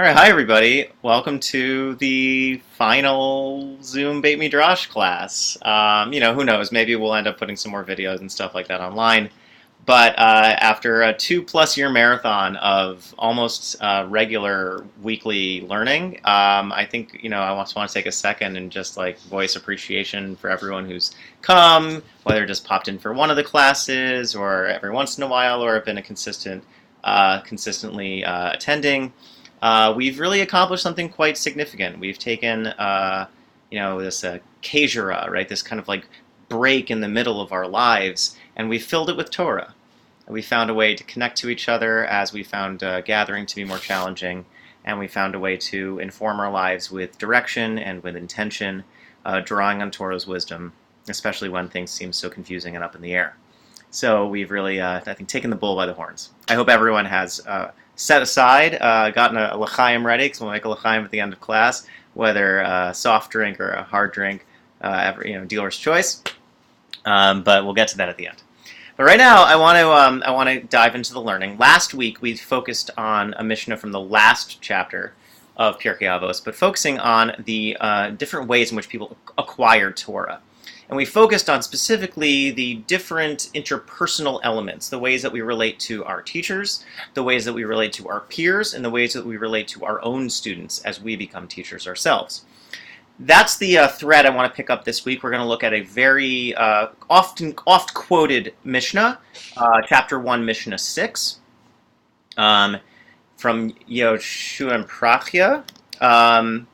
All right, hi everybody. Welcome to the final Zoom Beit Midrash class. Um, you know, who knows? Maybe we'll end up putting some more videos and stuff like that online. But uh, after a two-plus year marathon of almost uh, regular weekly learning, um, I think you know I just want to take a second and just like voice appreciation for everyone who's come, whether just popped in for one of the classes or every once in a while, or have been a consistent, uh, consistently uh, attending uh, we've really accomplished something quite significant. We've taken, uh, you know, this uh, right, this kind of like break in the middle of our lives, and we filled it with Torah. And we found a way to connect to each other as we found uh, gathering to be more challenging, and we found a way to inform our lives with direction and with intention, uh, drawing on Torah's wisdom, especially when things seem so confusing and up in the air. So we've really, uh, I think, taken the bull by the horns. I hope everyone has uh, set aside, uh, gotten a, a ready, because we'll make a l'chaim at the end of class, whether a soft drink or a hard drink, uh, every, you know, dealer's choice. Um, but we'll get to that at the end. But right now, I want to um, I want to dive into the learning. Last week, we focused on a Mishnah from the last chapter of Pirkei Avos, but focusing on the uh, different ways in which people acquire Torah. And we focused on specifically the different interpersonal elements, the ways that we relate to our teachers, the ways that we relate to our peers, and the ways that we relate to our own students as we become teachers ourselves. That's the uh, thread I want to pick up this week. We're going to look at a very uh, often oft quoted Mishnah, uh, chapter 1, Mishnah 6, um, from Yehoshua and Prachia. Um,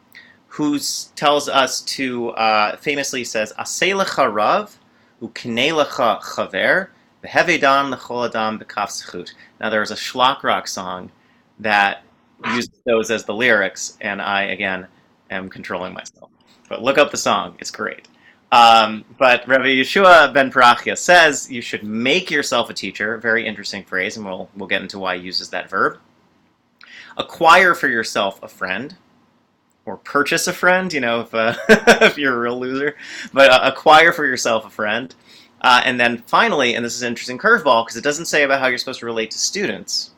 who tells us to uh, famously says Aselecha Rav Uknelecha Chaver Behevedan Lechol Adam Bekaf Sechut. Now there's a Shlock Rock song that uses those as the lyrics, and I again am controlling myself. But look up the song; it's great. Um, but Rabbi Yeshua ben Parachia says you should make yourself a teacher. Very interesting phrase, and we'll we'll get into why he uses that verb. Acquire for yourself a friend or purchase a friend, you know, if, uh, if you're a real loser, but uh, acquire for yourself a friend. Uh, and then finally, and this is an interesting curveball because it doesn't say about how you're supposed to relate to students.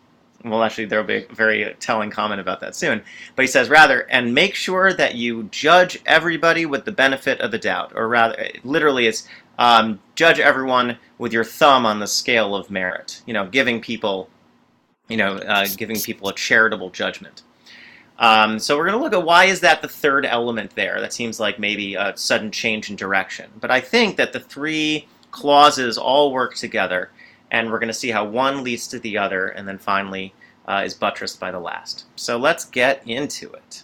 Well, actually, there will be a very telling comment about that soon. But he says, rather, and make sure that you judge everybody with the benefit of the doubt. Or rather, literally, it's um, judge everyone with your thumb on the scale of merit. You know, giving people, you know, uh, giving people a charitable judgment. Um, so we're going to look at why is that the third element there. That seems like maybe a sudden change in direction. But I think that the three clauses all work together, and we're going to see how one leads to the other, and then finally uh, is buttressed by the last. So let's get into it.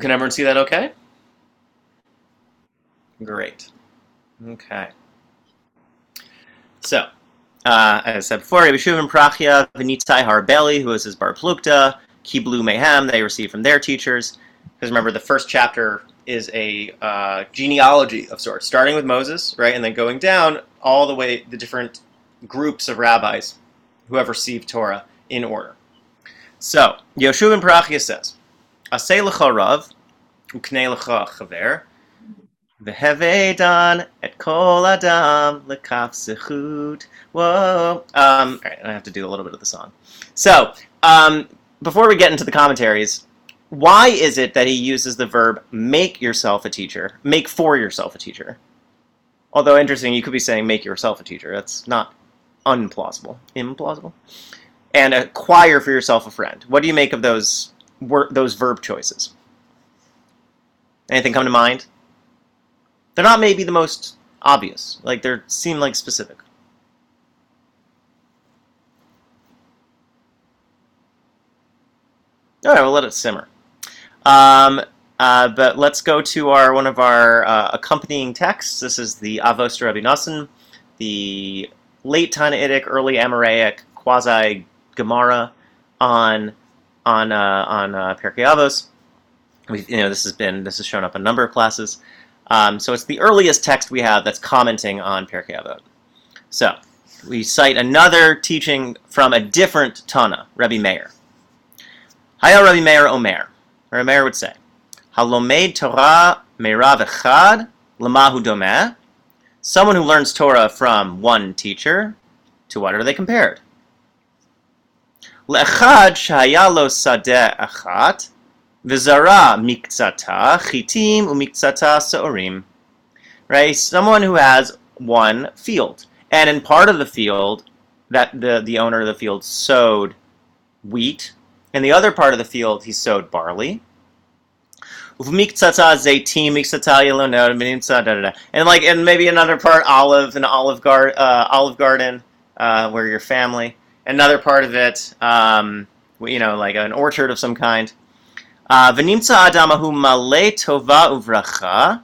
Can everyone see that okay? Great. Okay. So, uh, as I said before, Rabbi Shuvin Prachia, Venitai Harbeli, who was his Bar Plukta, Kiblu Mehem, they received from their teachers. Because remember, the first chapter is a uh, genealogy of sorts, starting with Moses, right, and then going down all the way the different groups of rabbis who have received Torah in order. So, Yoshua ben says, lecha rav, uknei lecha chaver, Vehevedan et kol adam lekaf zechut. Whoa. Um, all right, I have to do a little bit of the song. So, um, before we get into the commentaries, why is it that he uses the verb make yourself a teacher, make for yourself a teacher? Although interesting, you could be saying make yourself a teacher. That's not unplausible, implausible. And acquire for yourself a friend. What do you make of those those verb choices? Anything come to mind? They're not maybe the most obvious. Like they seem like specific. All right, we'll let it simmer. Um, uh, but let's go to our one of our uh, accompanying texts. This is the Avos Rabbi Nosson, the late Tannaitic, early Amoraic, quasi Gemara on on uh, on uh, Avos. we you know, this has been this has shown up in a number of classes. Um, so it's the earliest text we have that's commenting on Pirkei So we cite another teaching from a different Tana, Rabbi Meir. Haya Rabbi Meir Omer. Rabbi Meir would say, "Halomay Torah Meirav Echad Lamahu Domeh. Someone who learns Torah from one teacher, to what are they compared? Le'echad shayalo sadeh achat Vizara miktsata chitim umiktsata saorim. Right? Someone who has one field. And in part of the field, that the, the owner of the field sowed wheat. In the other part of the field, he sowed barley. And like, and maybe another part, olive, an olive, gar, uh, olive garden, uh, where your family. Another part of it, um, you know, like an orchard of some kind. Uh, V'nimtza adamahu male tova uvracha.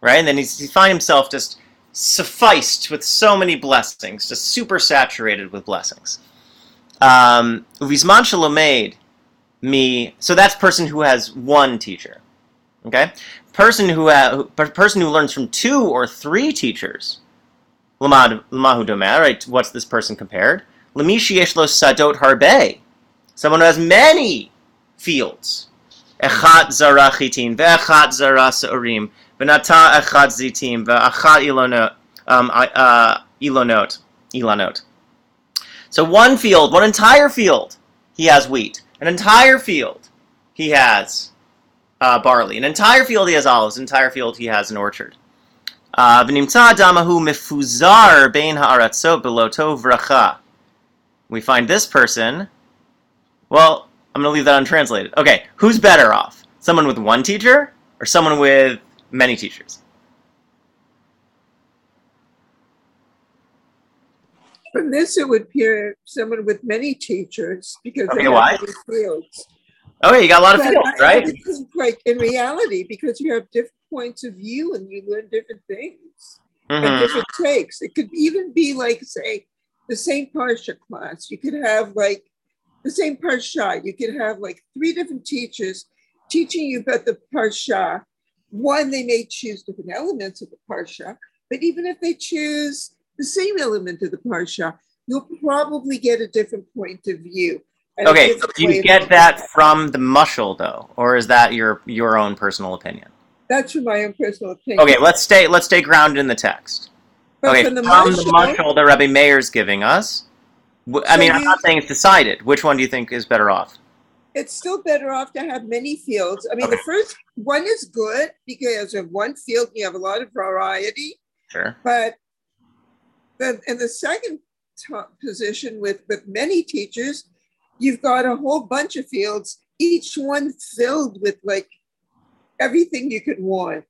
Right, and then he's, he finds himself just sufficed with so many blessings, just super saturated with blessings. Um, Uvizman shalomed me. So that's person who has one teacher. Okay, person who ha, person who learns from two or three teachers. Lamahu domer. Right, what's this person compared? Lamishi yeshlo sadot harbe. Someone who has many fields. Echat zara chitim, ve'echat zara sa'urim, ve'nata echat zitim, ve'echat ilonot, um, uh, ilonot, ilonot. So one field, one entire field, he has wheat. An entire field, he has uh, barley. An entire field, he has olives. An entire field, he has an orchard. Uh, v'nimtza damahu mifuzar bein ha'aratzot beloto vracha. We find this person, well, I'm going to leave that untranslated. Okay, who's better off? Someone with one teacher or someone with many teachers? From this, it would appear someone with many teachers because Okay, they why? have many fields. Okay, you got a lot of But fields, I- right? I Like in reality, because you have different points of view and you learn different things and Mhm. different takes. It could even be like, say, the same Parsha class. You could have like the same Parsha. You could have like three different teachers teaching you about the Parsha. One, they may choose different elements of the Parsha, but even if they choose the same element of the Parsha, you'll probably get a different point of view. Okay, different do you get that at from the mushal though, or is that your your own personal opinion? That's from my own personal opinion. Okay, let's stay let's stay grounded in the text. But okay, from from the the Mashal, mushal that Rabbi Meir's giving us. I So mean, I'm not saying it's decided. Which one do you think is better off? it's still better off to have many fields. I mean, Okay. the first one is good because of one field, you have a lot of variety. Sure. But the, in the second position with, with many teachers, you've got a whole bunch of fields, each one filled with like everything you could want.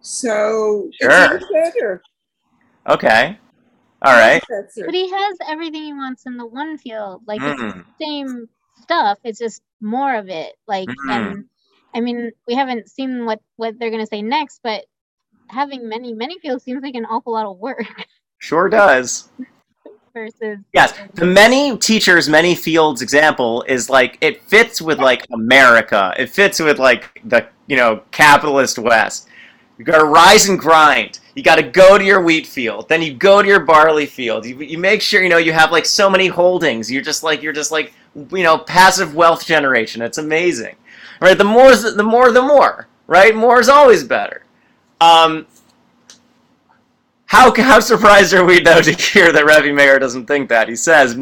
So Sure. it's better. Okay. All right. But he has everything he wants in the one field. Like it's Mm. the same stuff. It's just more of it. Like Mhm. and I mean, we haven't seen what what they're gonna say next, but having many many fields seems like an awful lot of work Sure does. versus Yes, the many teachers, many fields example is like it fits with like America. It fits with like the you know capitalist West. You got to rise and grind. You got to go to your wheat field. Then you go to your barley field. You, you make sure you know you have like so many holdings. You're just like you're just like you know passive wealth generation. It's amazing, right? The more the more the more, right? More is always better. Um, how, how surprised are we though to hear that Rebbe Meir doesn't think that? He says.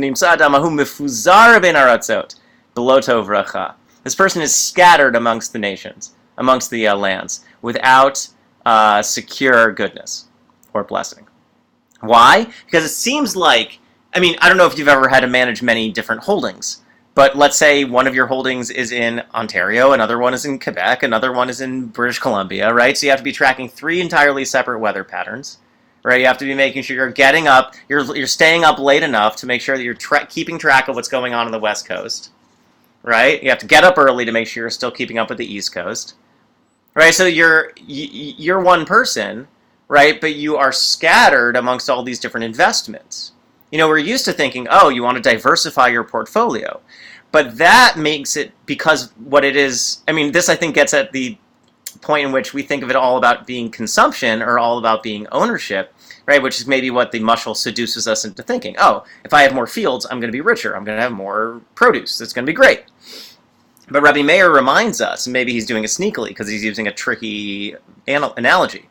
This person is scattered amongst the nations, amongst the uh, lands, without uh, secure goodness or blessing. Why? Because it seems like, I mean, I don't know if you've ever had to manage many different holdings, but let's say one of your holdings is in Ontario, another one is in Quebec, another one is in British Columbia, right? So you have to be tracking three entirely separate weather patterns right? You have to be making sure you're getting up, you're you're staying up late enough to make sure that you're tra- keeping track of what's going on on the West Coast, right? You have to get up early to make sure you're still keeping up with the East Coast, right? So you're you're one person, right? But you are scattered amongst all these different investments. You know, we're used to thinking, oh, you want to diversify your portfolio, but that makes it because what it is. I mean, this I think gets at the point in which we think of it all about being consumption or all about being ownership, right? Which is maybe what the mushal seduces us into thinking. Oh, if I have more fields, I'm going to be richer. I'm going to have more produce. It's going to be great. But Rabbi Meir reminds us, maybe he's doing it sneakily because he's using a tricky anal- analogy.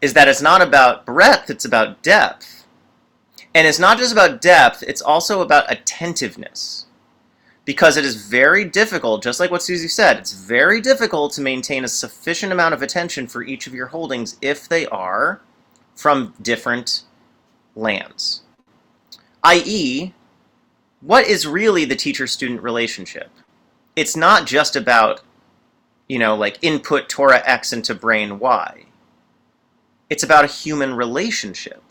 is that it's not about breadth, it's about depth. And it's not just about depth, it's also about attentiveness. Because it is very difficult, just like what Susie said, it's very difficult to maintain a sufficient amount of attention for each of your holdings if they are from different lands. I.e., what is really the teacher student relationship? It's not just about, you know, like input Torah X into brain Y. It's about a human relationship.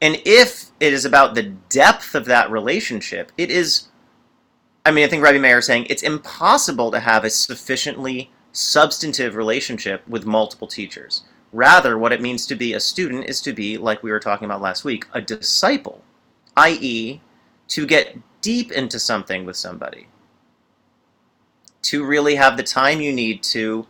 And if it is about the depth of that relationship, it is, I mean, I think Rabbi Meir is saying it's impossible to have a sufficiently substantive relationship with multiple teachers. Rather, what it means to be a student is to be, like we were talking about last week, a disciple, i.e., to get deep into something with somebody, to really have the time you need to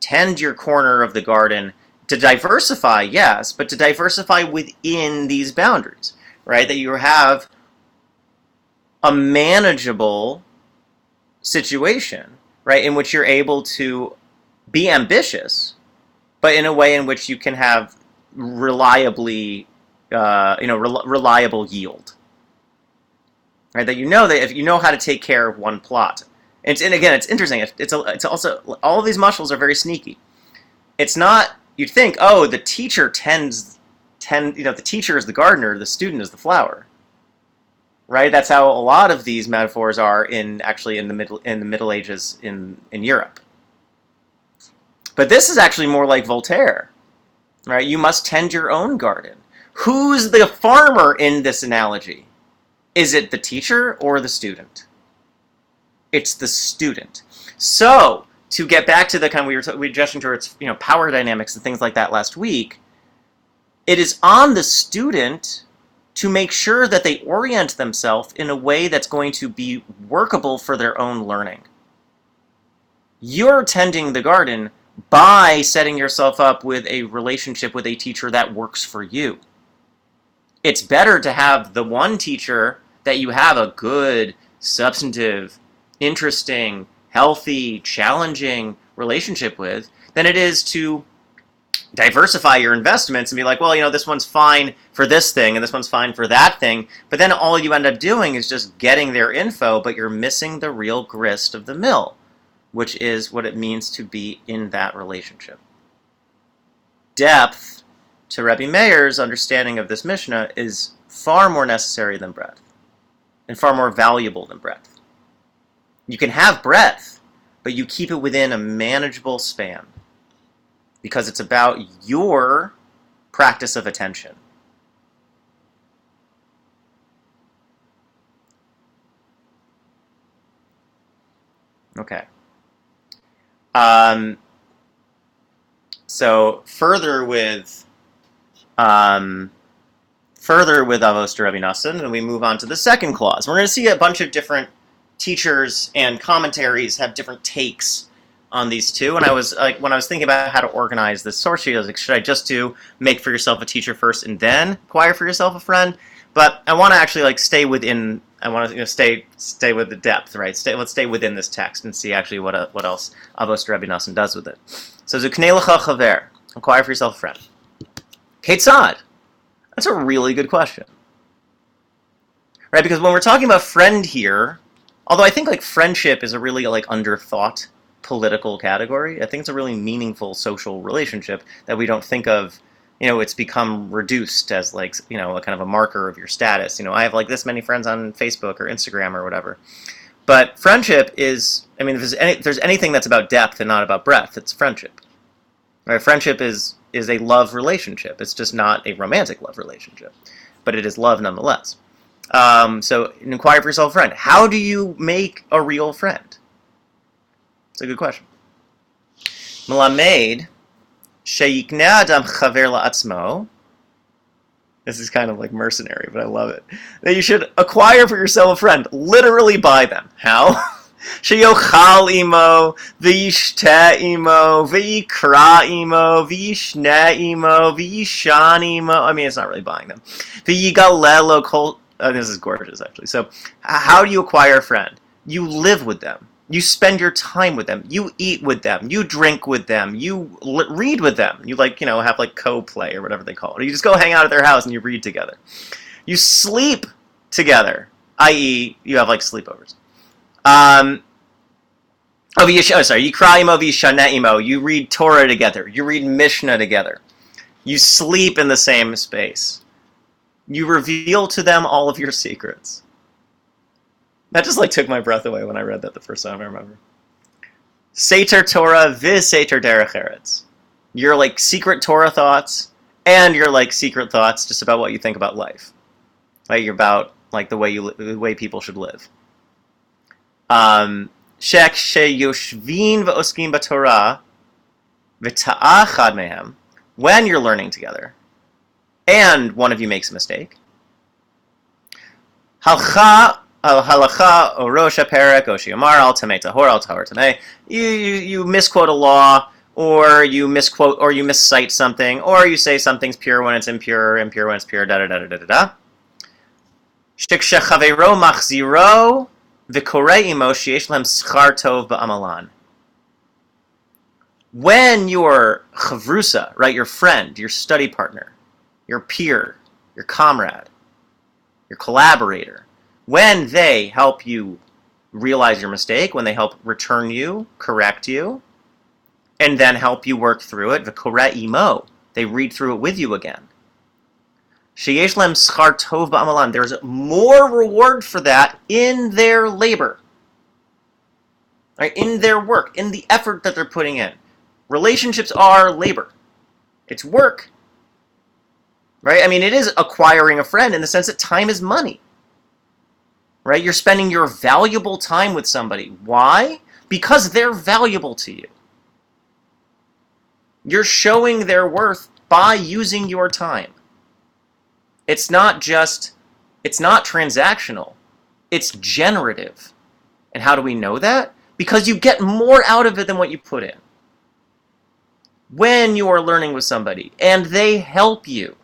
tend your corner of the garden, to diversify, yes, but to diversify within these boundaries, right? That you have a manageable situation, right, in which you're able to be ambitious, but in a way in which you can have reliably, uh, you know, rel- reliable yield right? That you know that if you know how to take care of one plot. And, and again, it's interesting. It's, a, it's also all of these muscles are very sneaky. It's not you'd think, oh, the teacher tends tend you know the teacher is the gardener, the student is the flower. Right? That's how a lot of these metaphors are in actually in the middle in the Middle Ages in in Europe. But this is actually more like Voltaire. Right? You must tend your own garden. Who's the farmer in this analogy? Is it the teacher or the student? It's the student. So, to get back to the kind of we were, we gesturing towards, you know, power dynamics and things like that last week, it is on the student to make sure that they orient themselves in a way that's going to be workable for their own learning. You're tending the garden by setting yourself up with a relationship with a teacher that works for you. It's better to have the one teacher that you have a good, substantive, interesting, healthy, challenging relationship with than it is to diversify your investments and be like, well, you know, this one's fine for this thing and this one's fine for that thing. But then all you end up doing is just getting their info, but you're missing the real grist of the mill, which is what it means to be in that relationship. Depth, to Rebbe Meir's understanding of this Mishnah, is far more necessary than breadth and far more valuable than breadth. You can have breadth, but you keep it within a manageable span because it's about your practice of attention. Okay. Um, so further with um, further with Avos to and we move on to the second clause. We're going to see a bunch of different teachers and commentaries have different takes on these two. And I was like, when I was thinking about how to organize this source I was like, should I just do make for yourself a teacher first and then acquire for yourself a friend? But I want to actually like stay within. I want to you know, stay stay with the depth, right? Stay, let's stay within this text and see actually what uh, what else Avos Rabbi does with it. So Zuknei lecha chaver, acquire for yourself a friend. Ketzad, that's a really good question. Right? Because when we're talking about friend here, although I think like friendship is a really like underthought political category, I think it's a really meaningful social relationship that we don't think of. You know, it's become reduced as like you know a kind of a marker of your status. You know, I have like this many friends on Facebook or Instagram or whatever. But friendship is, I mean, if there's, any, if there's anything that's about depth and not about breadth, it's friendship. Right? Friendship is is a love relationship. It's just not a romantic love relationship, but it is love nonetheless. Um, so inquire for yourself, friend. How do you make a real friend? It's a good question. Melamed sheyikne adam chaver la'atzmo. This is kind of like mercenary, but I love it. That you should acquire for yourself a friend. Literally buy them. How? Sheyochal imo, v'yishte imo, v'yikra imo, v'yishne imo, imo. I mean, it's not really buying them. Vigalelo kol this is gorgeous, actually. So, how do you acquire a friend? You live with them. You spend your time with them. You eat with them. You drink with them. You l- read with them. You like, you know, have like co-play or whatever they call it. Or you just go hang out at their house and you read together. You sleep together, i.e., you have like sleepovers. Um, oh, you- sorry. You cry imo imo. You read Torah together. You read Mishnah together. You sleep in the same space. You reveal to them all of your secrets. That just like took my breath away when I read that the first time I remember. Seter Torah vis Seter Derech Eretz. Your like secret Torah thoughts and your like secret thoughts just about what you think about life. Like you're about like the way you li- the way people should live. Um, Shek she yoshvin v'oskim b'Torah v'ta'achad mehem when you're learning together, and one of you makes a mistake. Halcha al halacha o rosh perek o shiomar al tamei tahor al tahor tamei. You you misquote a law, or you misquote, or you miscite something, or you say something's pure when it's impure, impure when it's pure. Da da da da da da da. Shiksha chavero machziro v'korei imo sheyesh lehem schar tov ba'amalan when your chavrusa, right, your friend, your study partner, your peer, your comrade, your collaborator, when they help you realize your mistake, when they help return you, correct you, and then help you work through it, v'koreh imo, they read through it with you again. Schar tov ba'amalan. There's more reward for that in their labor, right? In their work, in the effort that they're putting in. Relationships are labor. It's work. Right? I mean, it is acquiring a friend in the sense that time is money. Right? You're spending your valuable time with somebody. Why? Because they're valuable to you. You're showing their worth by using your time. It's not just, it's not transactional, it's generative. And how do we know that? Because you get more out of it than what you put in when you are learning with somebody and they help you,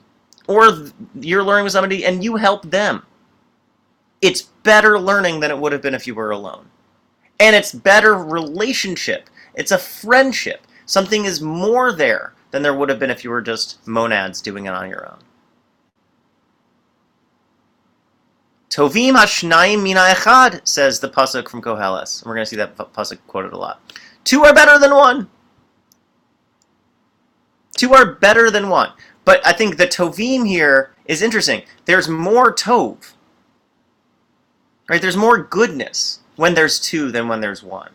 or you're learning with somebody and you help them, it's better learning than it would have been if you were alone. And it's better relationship. It's a friendship. Something is more there than there would have been if you were just monads doing it on your own. Tovim hashnayim mina echad, says the pasuk from Koheles. We're going to see that pasuk quoted a lot. Two are better than one. Two are better than one. But I think the Tovim here is interesting. There's more Tov. Right? There's more goodness when there's two than when there's one.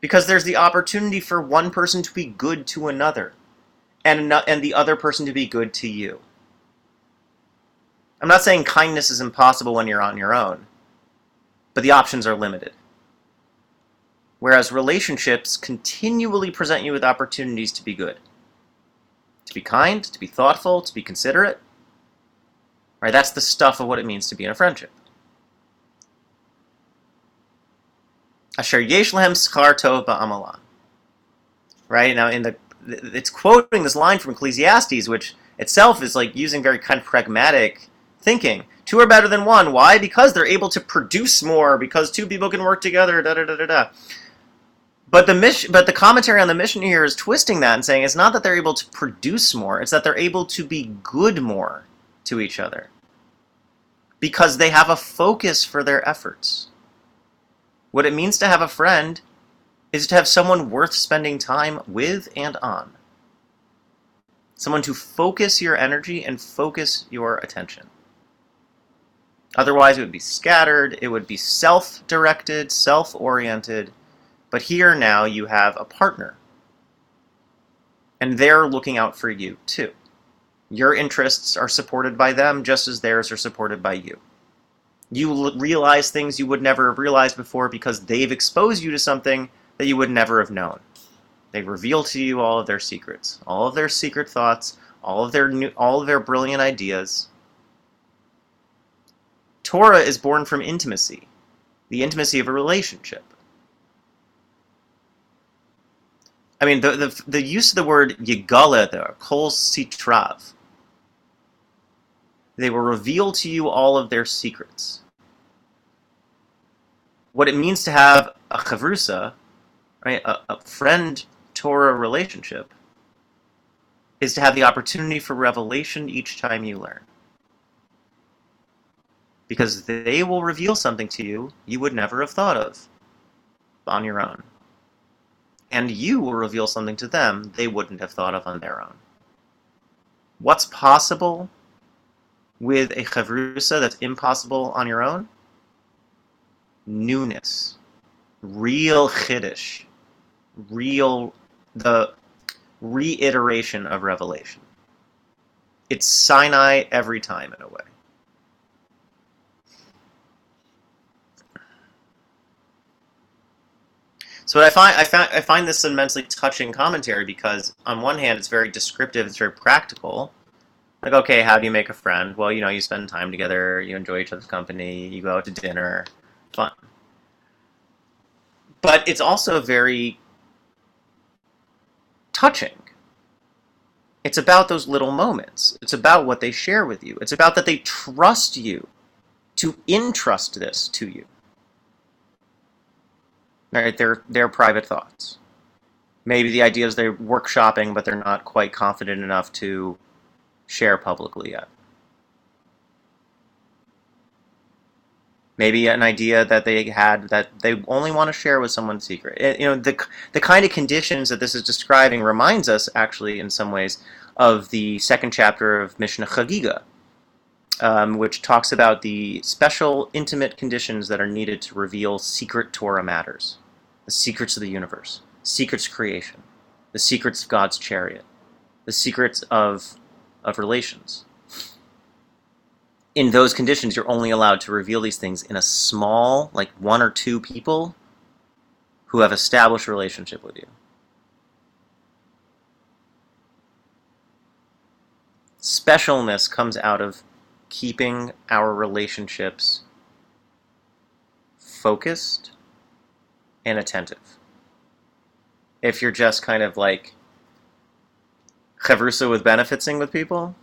Because there's the opportunity for one person to be good to another and, and the other person to be good to you. I'm not saying kindness is impossible when you're on your own, but the options are limited. Whereas relationships continually present you with opportunities to be good to be kind, to be thoughtful, to be considerate. Right? That's the stuff of what it means to be in a friendship. Asher yesh lehem schar tov. Right? Now in the it's quoting this line from Ecclesiastes, which itself is like using very kind of pragmatic thinking. Two are better than one. Why? Because they're able to produce more, because two people can work together, da da da da da. But the mission, but the commentary on the mission here is twisting that and saying it's not that they're able to produce more; it's that they're able to be good more to each other because they have a focus for their efforts. What it means to have a friend is to have someone worth spending time with and on. Someone to focus your energy and focus your attention. Otherwise, it would be scattered, it would be self directed, self oriented but here now you have a partner. And they're looking out for you too. Your interests are supported by them just as theirs are supported by you. You realize things you would never have realized before because they've exposed you to something that you would never have known. They reveal to you all of their secrets, all of their secret thoughts, all of their new, all of their brilliant ideas. Torah is born from intimacy, the intimacy of a relationship. I mean, the, the, the use of the word yigala there, kol sitrav. They will reveal to you all of their secrets. what it means to have a chavrusa, right, a, a friend Torah relationship, is to have the opportunity for revelation each time you learn. Because they will reveal something to you you would never have thought of on your own. And you will reveal something to them they wouldn't have thought of on their own. What's possible with a chavrusa that's impossible on your own? Newness, real chiddush, real the reiteration of revelation. It's Sinai every time in a way. So I find I find I find this immensely touching commentary because on one hand it's very descriptive, it's very practical. Like, okay, how do you make a friend? Well, you know, you spend time together, you enjoy each other's company, you go out to dinner, fun. But it's also very touching. It's about those little moments. It's about what they share with you. It's about that they trust you to entrust this to you. Right? Their their private thoughts. Maybe the idea is they're workshopping, but they're not quite confident enough to share publicly yet. Maybe an idea that they had that they only want to share with someone secret. You know, the the kind of conditions that this is describing reminds us, actually, in some ways, of the second chapter of Mishnah Chagiga, um, which talks about the special, intimate conditions that are needed to reveal secret Torah matters, the secrets of the universe, secrets creation, the secrets of God's chariot, the secrets of of relations. In those conditions, you're only allowed to reveal these things in a small, like one or two people who have established relationship with you. Specialness comes out of keeping our relationships focused and attentive. If you're just kind of like chavrusa with benefitsing with people,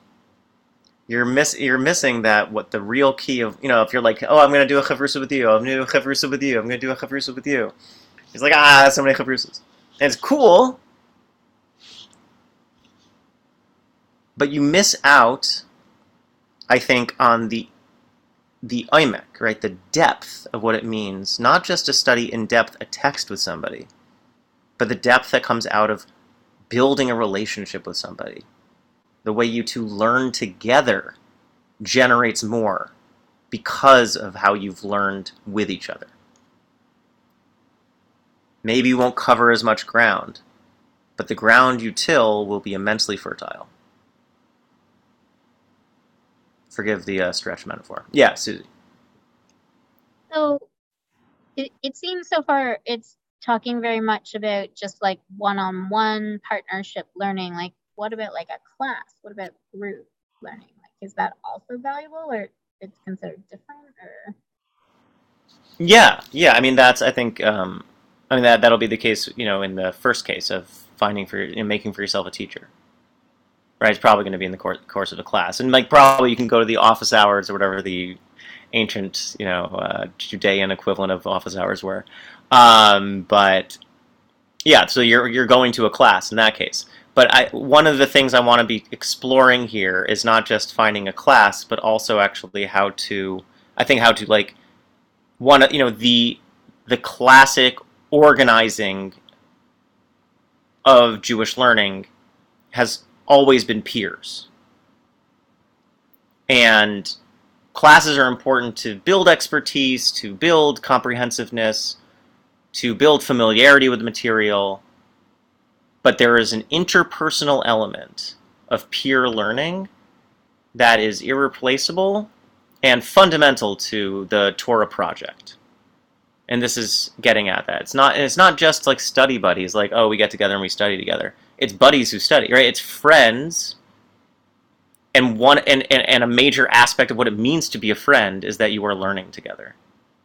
you're miss you're missing that what the real key of you know if you're like oh I'm gonna do a chavrusa with you I'm gonna do a chavrusa with you I'm gonna do a chavrusa with you it's like ah so many chavrusas and it's cool but you miss out I think on the the imek right the depth of what it means not just to study in depth a text with somebody but the depth that comes out of building a relationship with somebody the way you two learn together generates more because of how you've learned with each other. Maybe you won't cover as much ground, but the ground you till will be immensely fertile. Forgive the uh, stretch metaphor. Yeah, Susie. So it, it seems so far it's talking very much about just like one-on-one partnership learning, like what about like a class? What about group learning? Like, is that also valuable, or it's considered different, or? Yeah, yeah. I mean, that's I think. Um, I mean that that'll be the case. You know, in the first case of finding for you know, making for yourself a teacher. Right, it's probably going to be in the course, course of a class, and like probably you can go to the office hours or whatever the ancient, you know, uh, Judean equivalent of office hours were. Um, but yeah, so you're you're going to a class in that case. But I, one of the things I want to be exploring here is not just finding a class, but also actually how to, I think how to like, one, you know, the the classic organizing of Jewish learning has always been peers. And classes are important to build expertise, to build comprehensiveness, to build familiarity with the material, but there is an interpersonal element of peer learning that is irreplaceable and fundamental to the Torah project. And this is getting at that. It's not it's not just like study buddies, like, oh, we get together and we study together. It's buddies who study, right? It's friends. And one and, and, and a major aspect of what it means to be a friend is that you are learning together.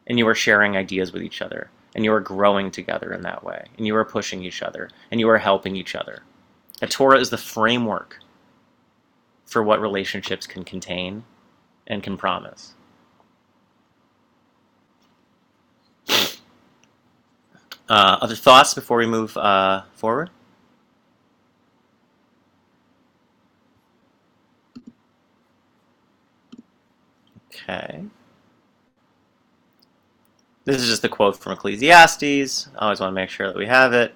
And you are sharing ideas with each other and you are growing together in that way, and you are pushing each other, and you are helping each other. A Torah is the framework for what relationships can contain and can promise. Uh, other thoughts before we move uh, forward? Okay. This is just a quote from Ecclesiastes. I always want to make sure that we have it.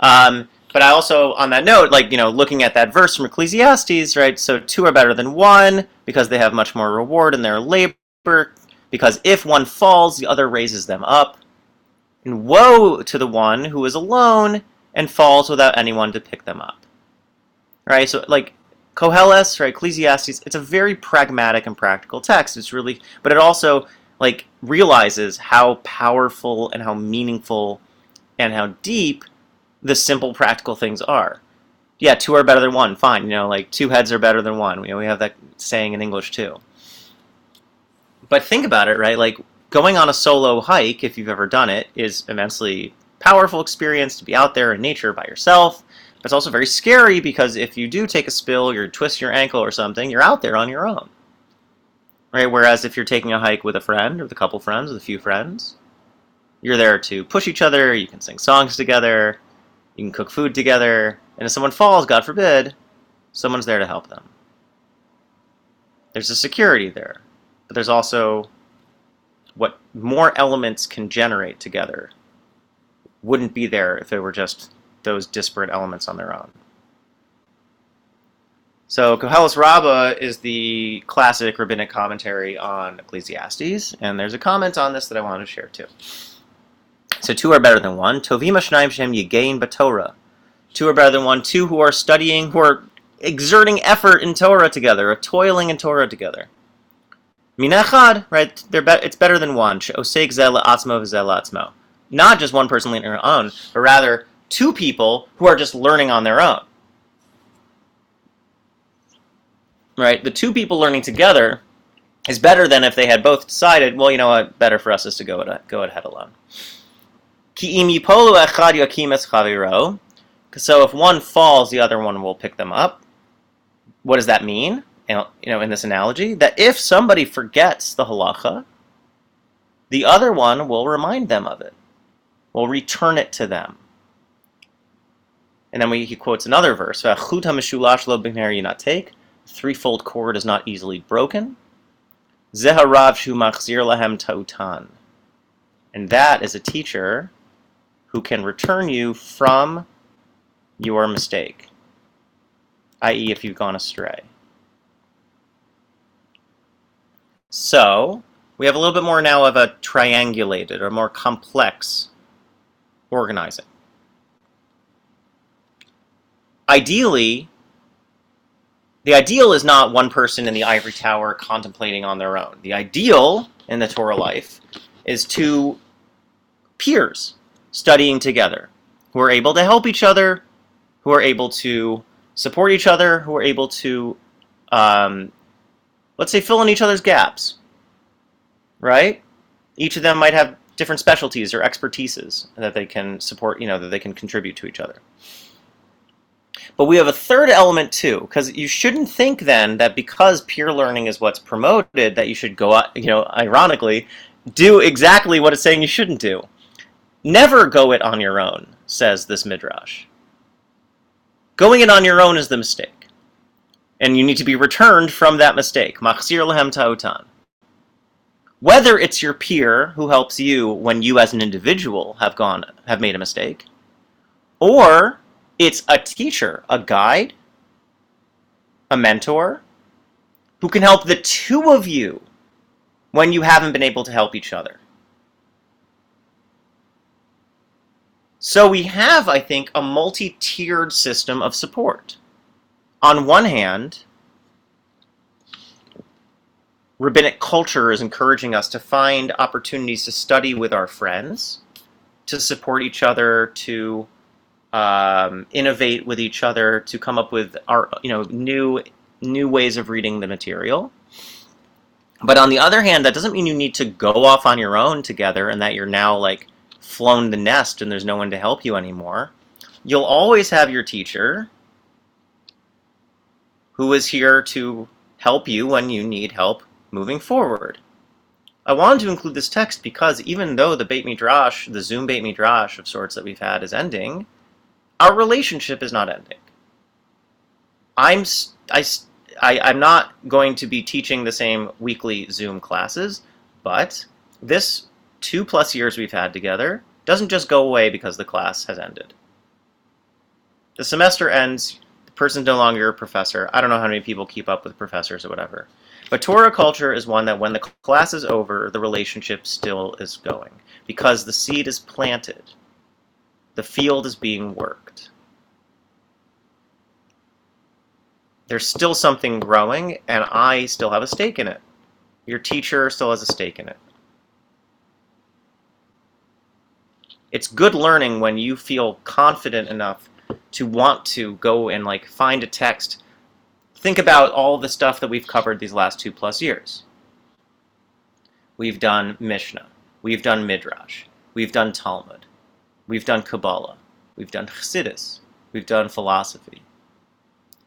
Um, but I also, on that note, like, you know, looking at that verse from Ecclesiastes, right? So two are better than one because they have much more reward in their labor. Because if one falls, the other raises them up. And woe to the one who is alone and falls without anyone to pick them up. Right? So, like, Koheles, right? Ecclesiastes, it's a very pragmatic and practical text. It's really, but it also, like, realizes how powerful and how meaningful and how deep the simple practical things are. Yeah, two are better than one. Fine, you know, like two heads are better than one. You know, we have that saying in English too. But think about it, right? Like going on a solo hike, if you've ever done it, is immensely powerful experience to be out there in nature by yourself. It's also very scary because if you do take a spill, you twist your ankle or something, you're out there on your own. Right? Whereas if you're taking a hike with a friend or with a couple friends, with a few friends, you're there to push each other, you can sing songs together, you can cook food together, and if someone falls, God forbid, someone's there to help them. There's a security there, but there's also what more elements can generate together wouldn't be there if it were just those disparate elements on their own. So Koheles Rabbah is the classic rabbinic commentary on Ecclesiastes, and there's a comment on this that I want to share too. So two are better than one. Tovim Ashnaim Shem Yigain Batorah. Two are better than one. Two who are studying, who are exerting effort in Torah together, or toiling in Torah together. Minachad, right? They're be- it's better than one. Oseg Zela Atzmo V'Zela Atzmo. Not just one person learning on their own, but rather two people who are just learning on their own. Right? The two people learning together is better than if they had both decided, well, you know what, better for us is to go, go ahead alone. So if one falls, the other one will pick them up. What does that mean? You know, in this analogy, that if somebody forgets the halacha, the other one will remind them of it, will return it to them. And then we, he quotes another verse: Threefold cord is not easily broken. Zeharav shu machzir lahem tautan. And that is a teacher who can return you from your mistake, i.e., if you've gone astray. So, we have a little bit more now of a triangulated or more complex organizing. Ideally, the ideal is not one person in the ivory tower contemplating on their own. The ideal in the Torah life is two peers studying together, who are able to help each other, who are able to support each other, who are able to, um, let's say, fill in each other's gaps. Right? Each of them might have different specialties or expertises that they can support, you know, that they can contribute to each other. But we have a third element too, because you shouldn't think then that because peer learning is what's promoted, that you should go out, you know, ironically, do exactly what it's saying you shouldn't do. Never go it on your own, says this midrash. Going it on your own is the mistake. And you need to be returned from that mistake. Machzir lehem ta'otan. Whether it's your peer who helps you when you as an individual have gone have made a mistake, or it's a teacher, a guide, a mentor, who can help the two of you when you haven't been able to help each other. So we have, I think, a multi tiered system of support. On one hand, rabbinic culture is encouraging us to find opportunities to study with our friends, to support each other, to um, innovate with each other, to come up with our, you know, new new ways of reading the material. But on the other hand, that doesn't mean you need to go off on your own together and that you're now like flown the nest and there's no one to help you anymore, you'll always have your teacher who is here to help you when you need help moving forward. I wanted to include this text because even though the Beit Midrash, the Zoom Beit Midrash of sorts that we've had is ending, our relationship is not ending. I'm I, I, I'm not going to be teaching the same weekly Zoom classes, but this two plus years we've had together doesn't just go away because the class has ended. The semester ends, the person's no longer a professor. I don't know how many people keep up with professors or whatever. But Torah culture is one that when the class is over, the relationship still is going because the seed is planted, the field is being worked. There's still something growing, and I still have a stake in it. Your teacher still has a stake in it. It's good learning when you feel confident enough to want to go and like find a text think about all the stuff that we've covered these last two plus years. We've done Mishnah, we've done Midrash, we've done Talmud, we've done Kabbalah, we've done Chassidus, we've done philosophy.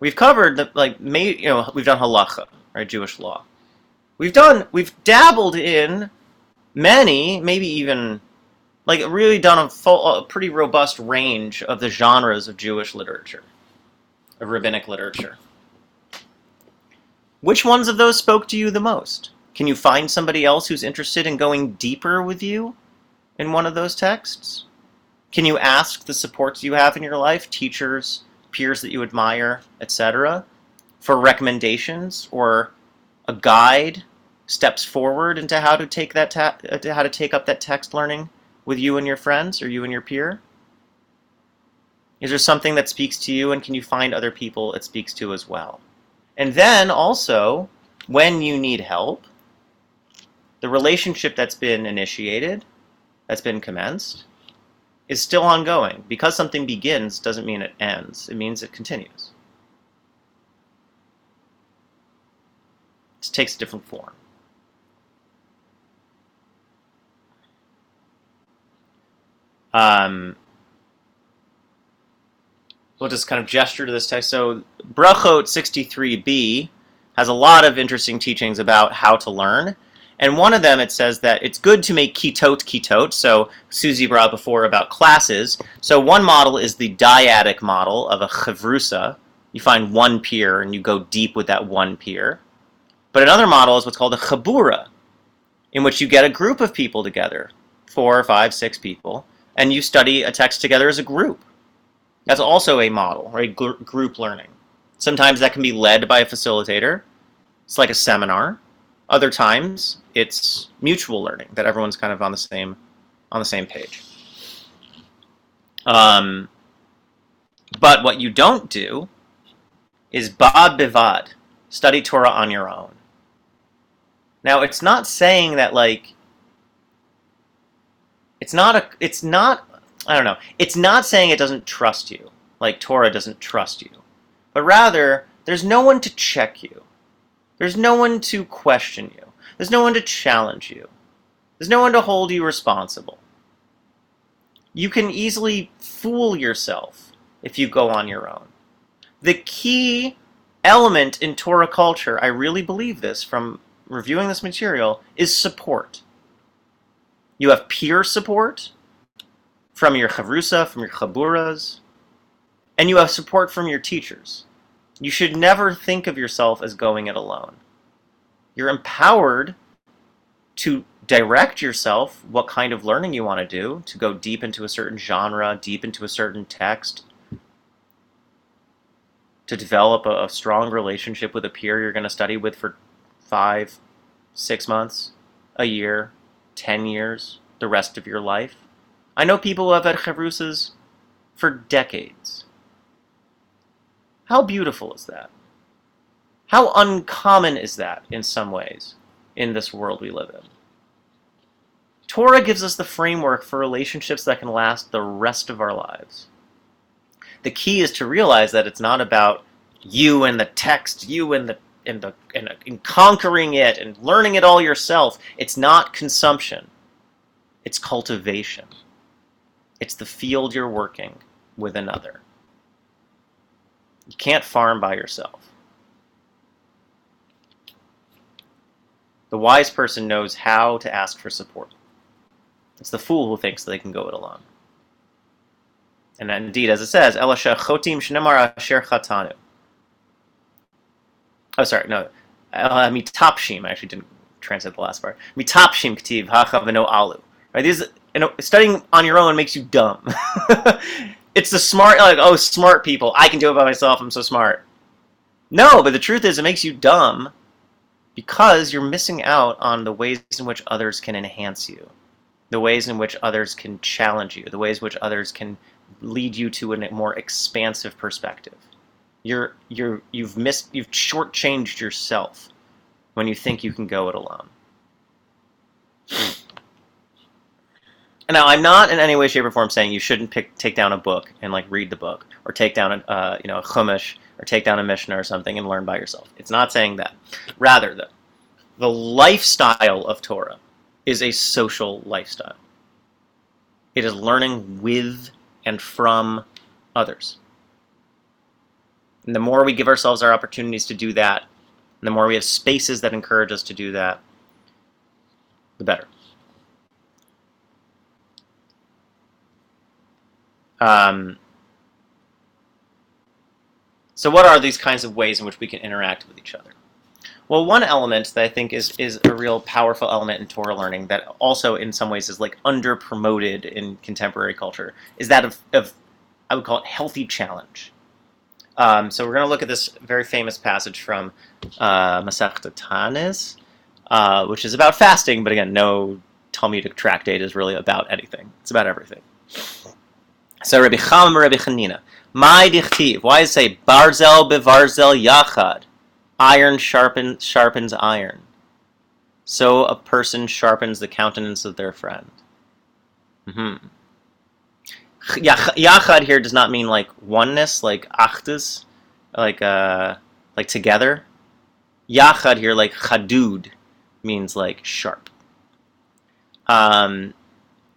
We've covered the like, you know, we've done halacha, right, Jewish law. We've done, we've dabbled in many, maybe even like really done a full, a pretty robust range of the genres of Jewish literature, of rabbinic literature. Which ones of those spoke to you the most? Can you find somebody else who's interested in going deeper with you in one of those texts? Can you ask the supports you have in your life, teachers, peers that you admire, etc., for recommendations or a guide, steps forward into how to take that ta- uh, how to take up that text learning with you and your friends or you and your peer? Is there something that speaks to you and can you find other people it speaks to as well? And then also, when you need help, the relationship that's been initiated, that's been commenced, is still ongoing. Because something begins doesn't mean it ends, it means it continues. It takes a different form. Um, we'll just kind of gesture to this text. So Brachot 63b has a lot of interesting teachings about how to learn. And one of them, it says that it's good to make kitot kitot. So Susie brought before about classes. So one model is the dyadic model of a chavrusa. You find one peer and you go deep with that one peer. But another model is what's called a chabura, in which you get a group of people together, four, five, six people, and you study a text together as a group. That's also a model, right? Gr- group learning. Sometimes that can be led by a facilitator. It's like a seminar. Other times it's mutual learning that everyone's kind of on the same on the same page. Um, but what you don't do is bad bivad, study Torah on your own. Now it's not saying that like it's not a it's not I don't know. It's not saying it doesn't trust you, like Torah doesn't trust you. But rather, there's no one to check you. There's no one to question you. There's no one to challenge you. There's no one to hold you responsible. You can easily fool yourself if you go on your own. The key element in Torah culture, I really believe this from reviewing this material, is support. You have peer support from your chavrusa, from your chaburas, and you have support from your teachers. You should never think of yourself as going it alone. You're empowered to direct yourself what kind of learning you want to do, to go deep into a certain genre, deep into a certain text, to develop a, a strong relationship with a peer you're going to study with for five, six months, a year, ten years, the rest of your life. I know people who have had chavrusas for decades. How beautiful is that? How uncommon is that in some ways in this world we live in? Torah gives us the framework for relationships that can last the rest of our lives. The key is to realize that it's not about you and the text, you and the and the and, uh, and conquering it and learning it all yourself. It's not consumption. It's cultivation. It's the field you're working with another. You can't farm by yourself. The wise person knows how to ask for support. It's the fool who thinks they can go it alone. And indeed, as it says, Elisha chotim shnemar asher chatanu. Oh, sorry, no. Mitapshim. I actually didn't translate the last part. Mitapshim ktiv hachaveno alu. Right? These, you know, studying on your own makes you dumb. it's the smart, like, oh, smart people. I can do it by myself. I'm so smart. No, but the truth is, it makes you dumb because you're missing out on the ways in which others can enhance you, the ways in which others can challenge you, the ways in which others can lead you to a more expansive perspective. You're you're you've missed you've shortchanged yourself when you think you can go it alone. And now I'm not in any way, shape, or form saying you shouldn't pick take down a book and like read the book, or take down a uh, you know a chumash, or take down a mishnah or something and learn by yourself. It's not saying that. Rather, though, the lifestyle of Torah is a social lifestyle. It is learning with and from others. And the more we give ourselves our opportunities to do that, and the more we have spaces that encourage us to do that, the better. Um, so what are these kinds of ways in which we can interact with each other? Well, one element that I think is, is a real powerful element in Torah learning that also in some ways is like under promoted in contemporary culture is that of, of I would call it healthy challenge. Um, so we're going to look at this very famous passage from uh, Masechta Taanis, uh, which is about fasting, but again, no Talmudic tractate is really about anything. It's about everything. So Rabbi Chama, Rabbi Chanina, my dichtiv. Why say barzel bevarzel yachad? Iron sharpens sharpens iron. So a person sharpens the countenance of their friend. Mm-hmm. Yachad here does not mean like oneness, like achdus, like uh, like together. Yachad here, like chadud, means like sharp. Um,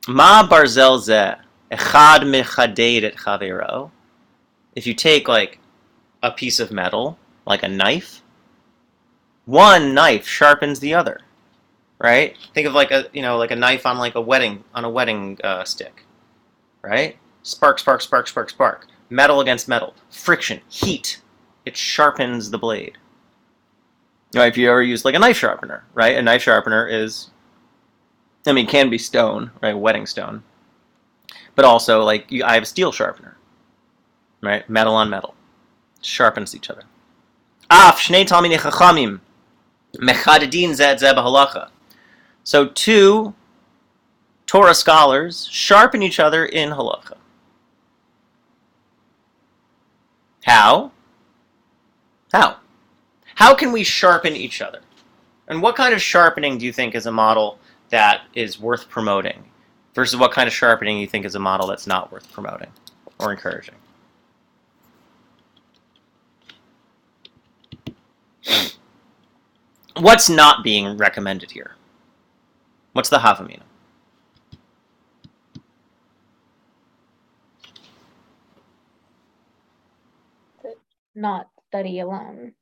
Ma barzel zeh echad mechaded et chavero. If you take like a piece of metal, like a knife, one knife sharpens the other, right? Think of like a you know like a knife on like a whetting on a whetting uh, stick, right? Spark, spark, spark, spark, spark. Metal against metal, friction, heat. It sharpens the blade. You know, if you ever use like a knife sharpener, right? A knife sharpener is, I mean, can be stone, right? Whetting stone, but also like you, I have a steel sharpener, right? Metal on metal, sharpens each other. Af shnei chachamim halacha. So two Torah scholars sharpen each other in halacha. How? How? How can we sharpen each other? And what kind of sharpening do you think is a model that is worth promoting versus what kind of sharpening you think is a model that's not worth promoting or encouraging? What's not being recommended here? What's the half Havamina? Not study alone.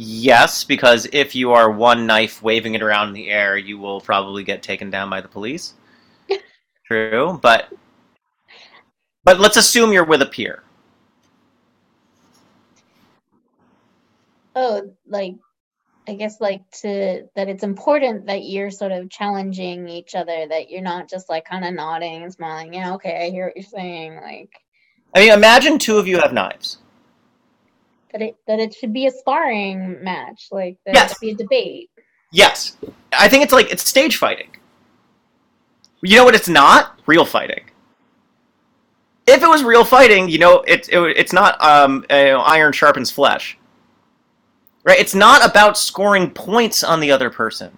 Yes, because if you are one knife waving it around in the air, you will probably get taken down by the police. True, but but let's assume you're with a peer. Oh, like I guess like to that it's important that you're sort of challenging each other, that you're not just like kind of nodding and smiling. Yeah, okay, I hear what you're saying. Like I mean, imagine two of you have knives. That it that it should be a sparring match, like that Yes. it should be a debate. Yes, I think it's like it's stage fighting. You know what? It's not real fighting. If it was real fighting, you know, it, it it's not um, you know, iron sharpens flesh. Right? It's not about scoring points on the other person.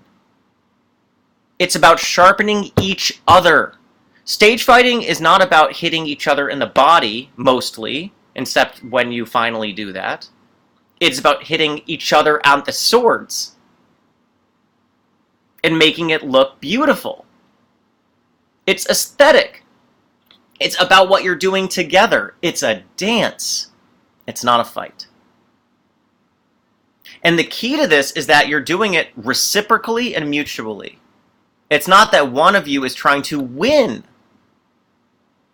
It's about sharpening each other. Stage fighting is not about hitting each other in the body, mostly, except when you finally do that. It's about hitting each other on the swords and making it look beautiful. It's aesthetic. It's about what you're doing together. It's a dance. It's not a fight. And the key to this is that you're doing it reciprocally and mutually. It's not that one of you is trying to win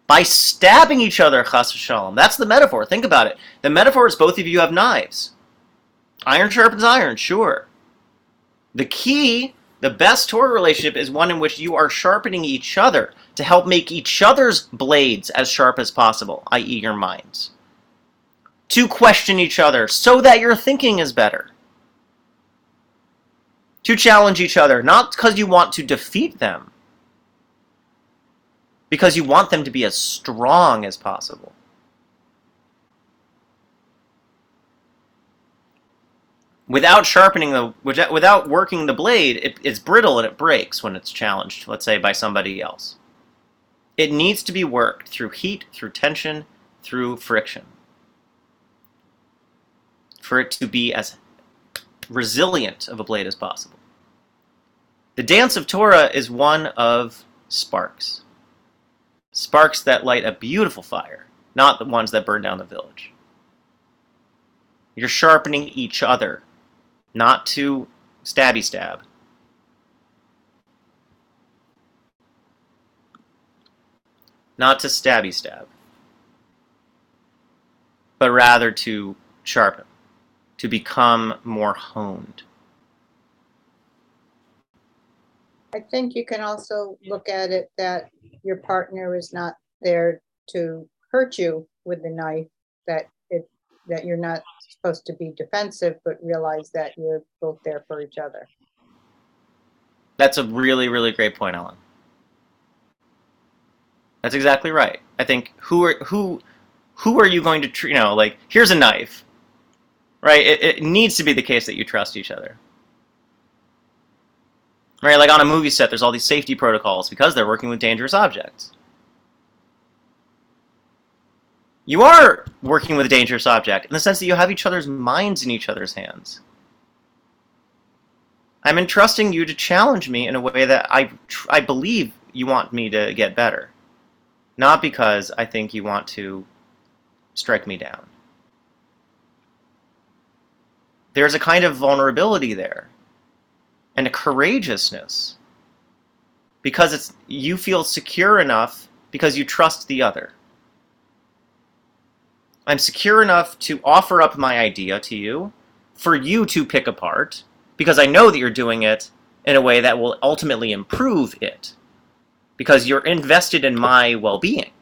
by stabbing each other, chas v'shalom. That's the metaphor. Think about it. The metaphor is both of you have knives. Iron sharpens iron, sure. The key, the best Torah relationship is one in which you are sharpening each other to help make each other's blades as sharp as possible, i.e., your minds. To question each other so that your thinking is better. To challenge each other, not because you want to defeat them, because you want them to be as strong as possible. Without sharpening the, without working the blade, it, it's brittle and it breaks when it's challenged, let's say by somebody else. It needs to be worked through heat, through tension, through friction. For it to be as resilient of a blade as possible. The dance of Torah is one of sparks. Sparks that light a beautiful fire, not the ones that burn down the village. You're sharpening each other, not to stabby stab. Not to stabby stab, but rather to sharpen, to become more honed. I think you can also look at it that your partner is not there to hurt you with the knife, that it that you're not supposed to be defensive, but realize that you're both there for each other. That's a really, really great point, Ellen. That's exactly right. I think who are who who are you going to treat? You know, like here's a knife, right? It, it needs to be the case that you trust each other, right? Like on a movie set, there's all these safety protocols because they're working with dangerous objects. You are working with a dangerous object in the sense that you have each other's minds in each other's hands. I'm entrusting you to challenge me in a way that I, I believe you want me to get better. Not because I think you want to strike me down. There's a kind of vulnerability there and a courageousness because it's you feel secure enough because you trust the other. I'm secure enough to offer up my idea to you for you to pick apart because I know that you're doing it in a way that will ultimately improve it because you're invested in my well-being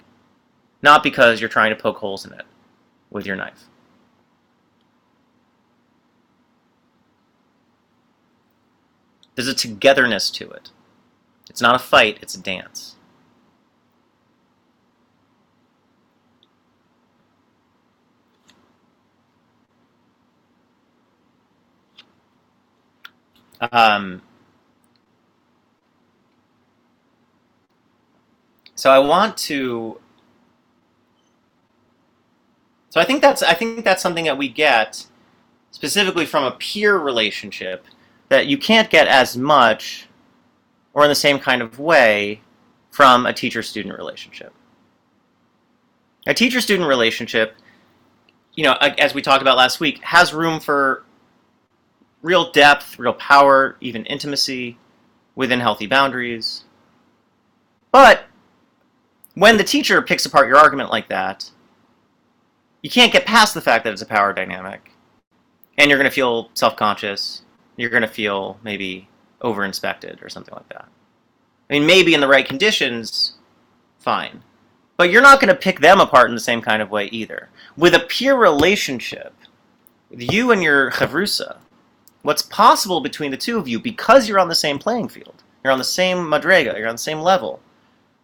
not because you're trying to poke holes in it with your knife there's a togetherness to it it's not a fight it's a dance um, so I want to. So I think that's I think that's something that we get specifically from a peer relationship that you can't get as much or in the same kind of way from a teacher-student relationship. A teacher-student relationship, you know, as we talked about last week, has room for real depth, real power, even intimacy within healthy boundaries. But when the teacher picks apart your argument like that, you can't get past the fact that it's a power dynamic. And you're going to feel self conscious. You're going to feel maybe over inspected or something like that. I mean, maybe in the right conditions, fine. But you're not going to pick them apart in the same kind of way either. With a peer relationship, with you and your chavrusa, what's possible between the two of you because you're on the same playing field, you're on the same madrega, you're on the same level,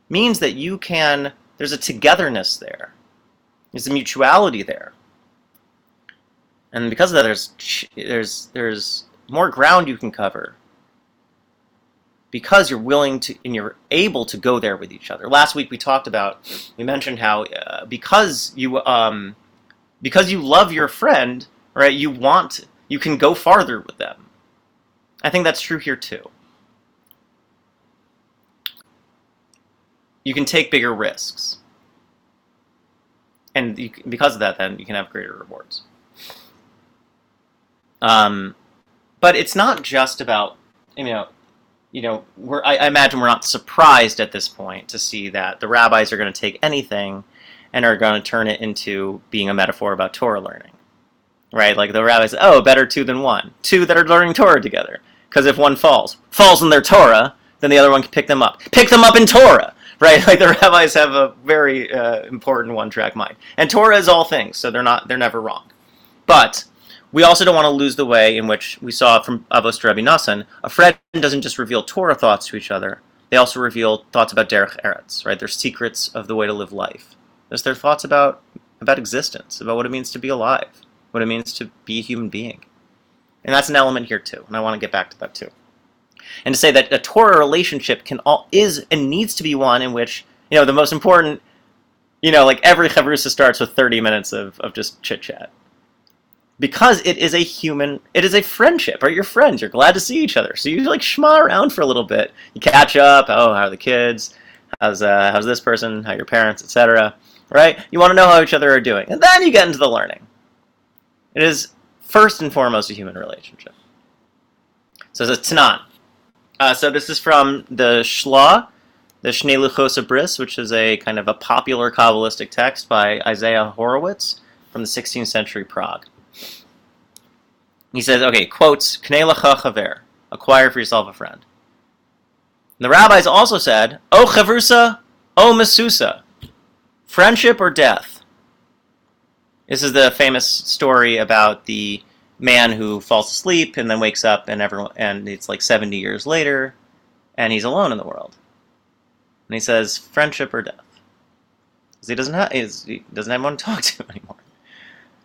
means that you can, there's a togetherness there. There's a mutuality there. And because of that, there's, there's, there's more ground you can cover because you're willing to and you're able to go there with each other. Last week we talked about, we mentioned how uh, because you um, because you love your friend, right? You want you can go farther with them. I think that's true here too. You can take bigger risks. And you, because of that, then you can have greater rewards. Um, but it's not just about you know, you know, we're I, I imagine we're not surprised at this point to see that the rabbis are going to take anything and are going to turn it into being a metaphor about Torah learning, right? Like the rabbis, oh, better two than one, two that are learning Torah together. Because if one falls, falls in their Torah, then the other one can pick them up. Pick them up in Torah, right? Like the rabbis have a very uh, important one-track mind, and Torah is all things, so they're not they're never wrong. But we also don't want to lose the way in which we saw from Avos to Rabbi Nosson, a friend doesn't just reveal Torah thoughts to each other; they also reveal thoughts about derech eretz, right? Their secrets of the way to live life. There's their thoughts about about existence, about what it means to be alive, what it means to be a human being. And that's an element here too, and I want to get back to that too. And to say that a Torah relationship can all is and needs to be one in which, you know, the most important, you know, like every chavrusa starts with 30 minutes of, of just chit chat. Because it is a human, it is a friendship, right? You're friends, you're glad to see each other. So you like schma around for a little bit. You catch up, oh, how are the kids? How's, uh, how's this person? How are your parents, etc. Right? You want to know how each other are doing. And then you get into the learning. It is first and foremost a human relationship. So it's Tanan. Uh, so this is from the Shla, the Shnei Luchos Bris, which is a kind of a popular Kabbalistic text by Isaiah Horowitz from the 16th century Prague. He says, okay, quotes, K'nei lecha chaver, acquire for yourself a friend. And the rabbis also said, O chavrusa, O mesusa, friendship or death. This is the famous story about the man who falls asleep and then wakes up and everyone and it's like 70 years later and he's alone in the world. And he says, friendship or death. Because he doesn't have he doesn't have anyone to talk to anymore.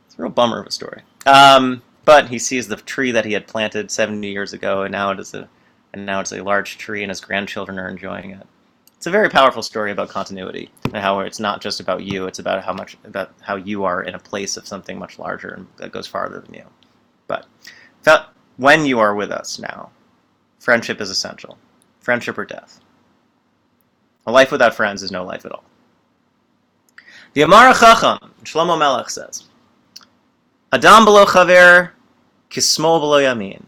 It's a real bummer of a story. Um, but he sees the tree that he had planted 70 years ago and now it is a and now it's a large tree and his grandchildren are enjoying it. It's a very powerful story about continuity and how it's not just about you, it's about how much about how you are in a place of something much larger and that goes farther than you. But that, when you are with us now, friendship is essential. Friendship or death. A life without friends is no life at all. The Amar Chacham, Shlomo Melech says, Adam below chaver, kismo below yamin.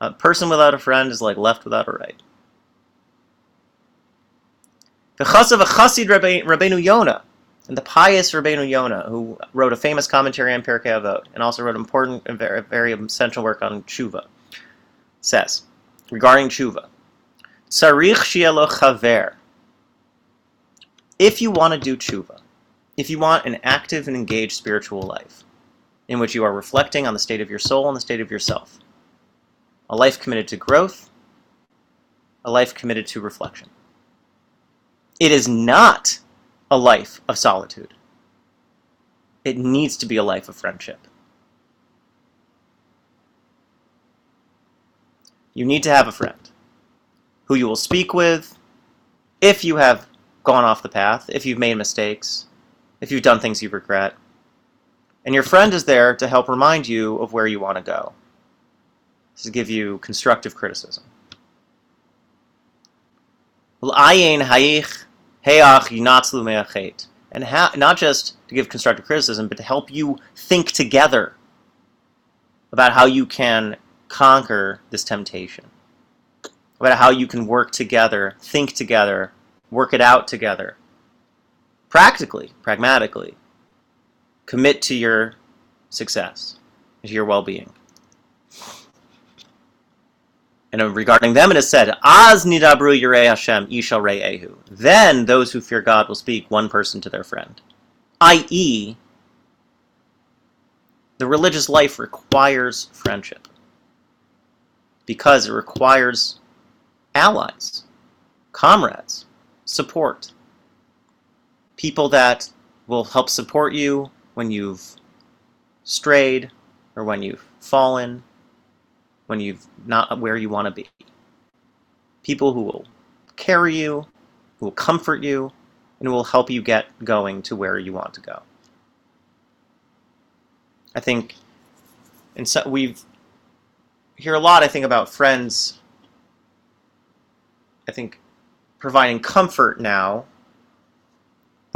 A person without a friend is like left without a right. The Chasav Chasid Rabbeinu Yonah, and the pious Rabbeinu Yonah, who wrote a famous commentary on Pirkei Avot, and also wrote important and very, very essential work on tshuva, says, regarding tshuva, Tzarich shielo chaver. If you want to do tshuva, if you want an active and engaged spiritual life, in which you are reflecting on the state of your soul and the state of yourself, a life committed to growth, a life committed to reflection. It is not a life of solitude. It needs to be a life of friendship. You need to have a friend who you will speak with if you have gone off the path, if you've made mistakes, if you've done things you regret. And your friend is there to help remind you of where you want to go, to give you constructive criticism. And ha- not just to give constructive criticism, but to help you think together about how you can conquer this temptation, about how you can work together, think together, work it out together, practically, pragmatically, commit to your success, to your well being. And regarding them it is said, Az nidabru yirei Hashem ishal ehu. Then those who fear God will speak one person to their friend. I.e., the religious life requires friendship. Because it requires allies, comrades, support. People that will help support you when you've strayed or when you've fallen when you've not where you want to be. People who will carry you, who will comfort you, and who will help you get going to where you want to go. I think, and so we've hear a lot. I think about friends. I think providing comfort now.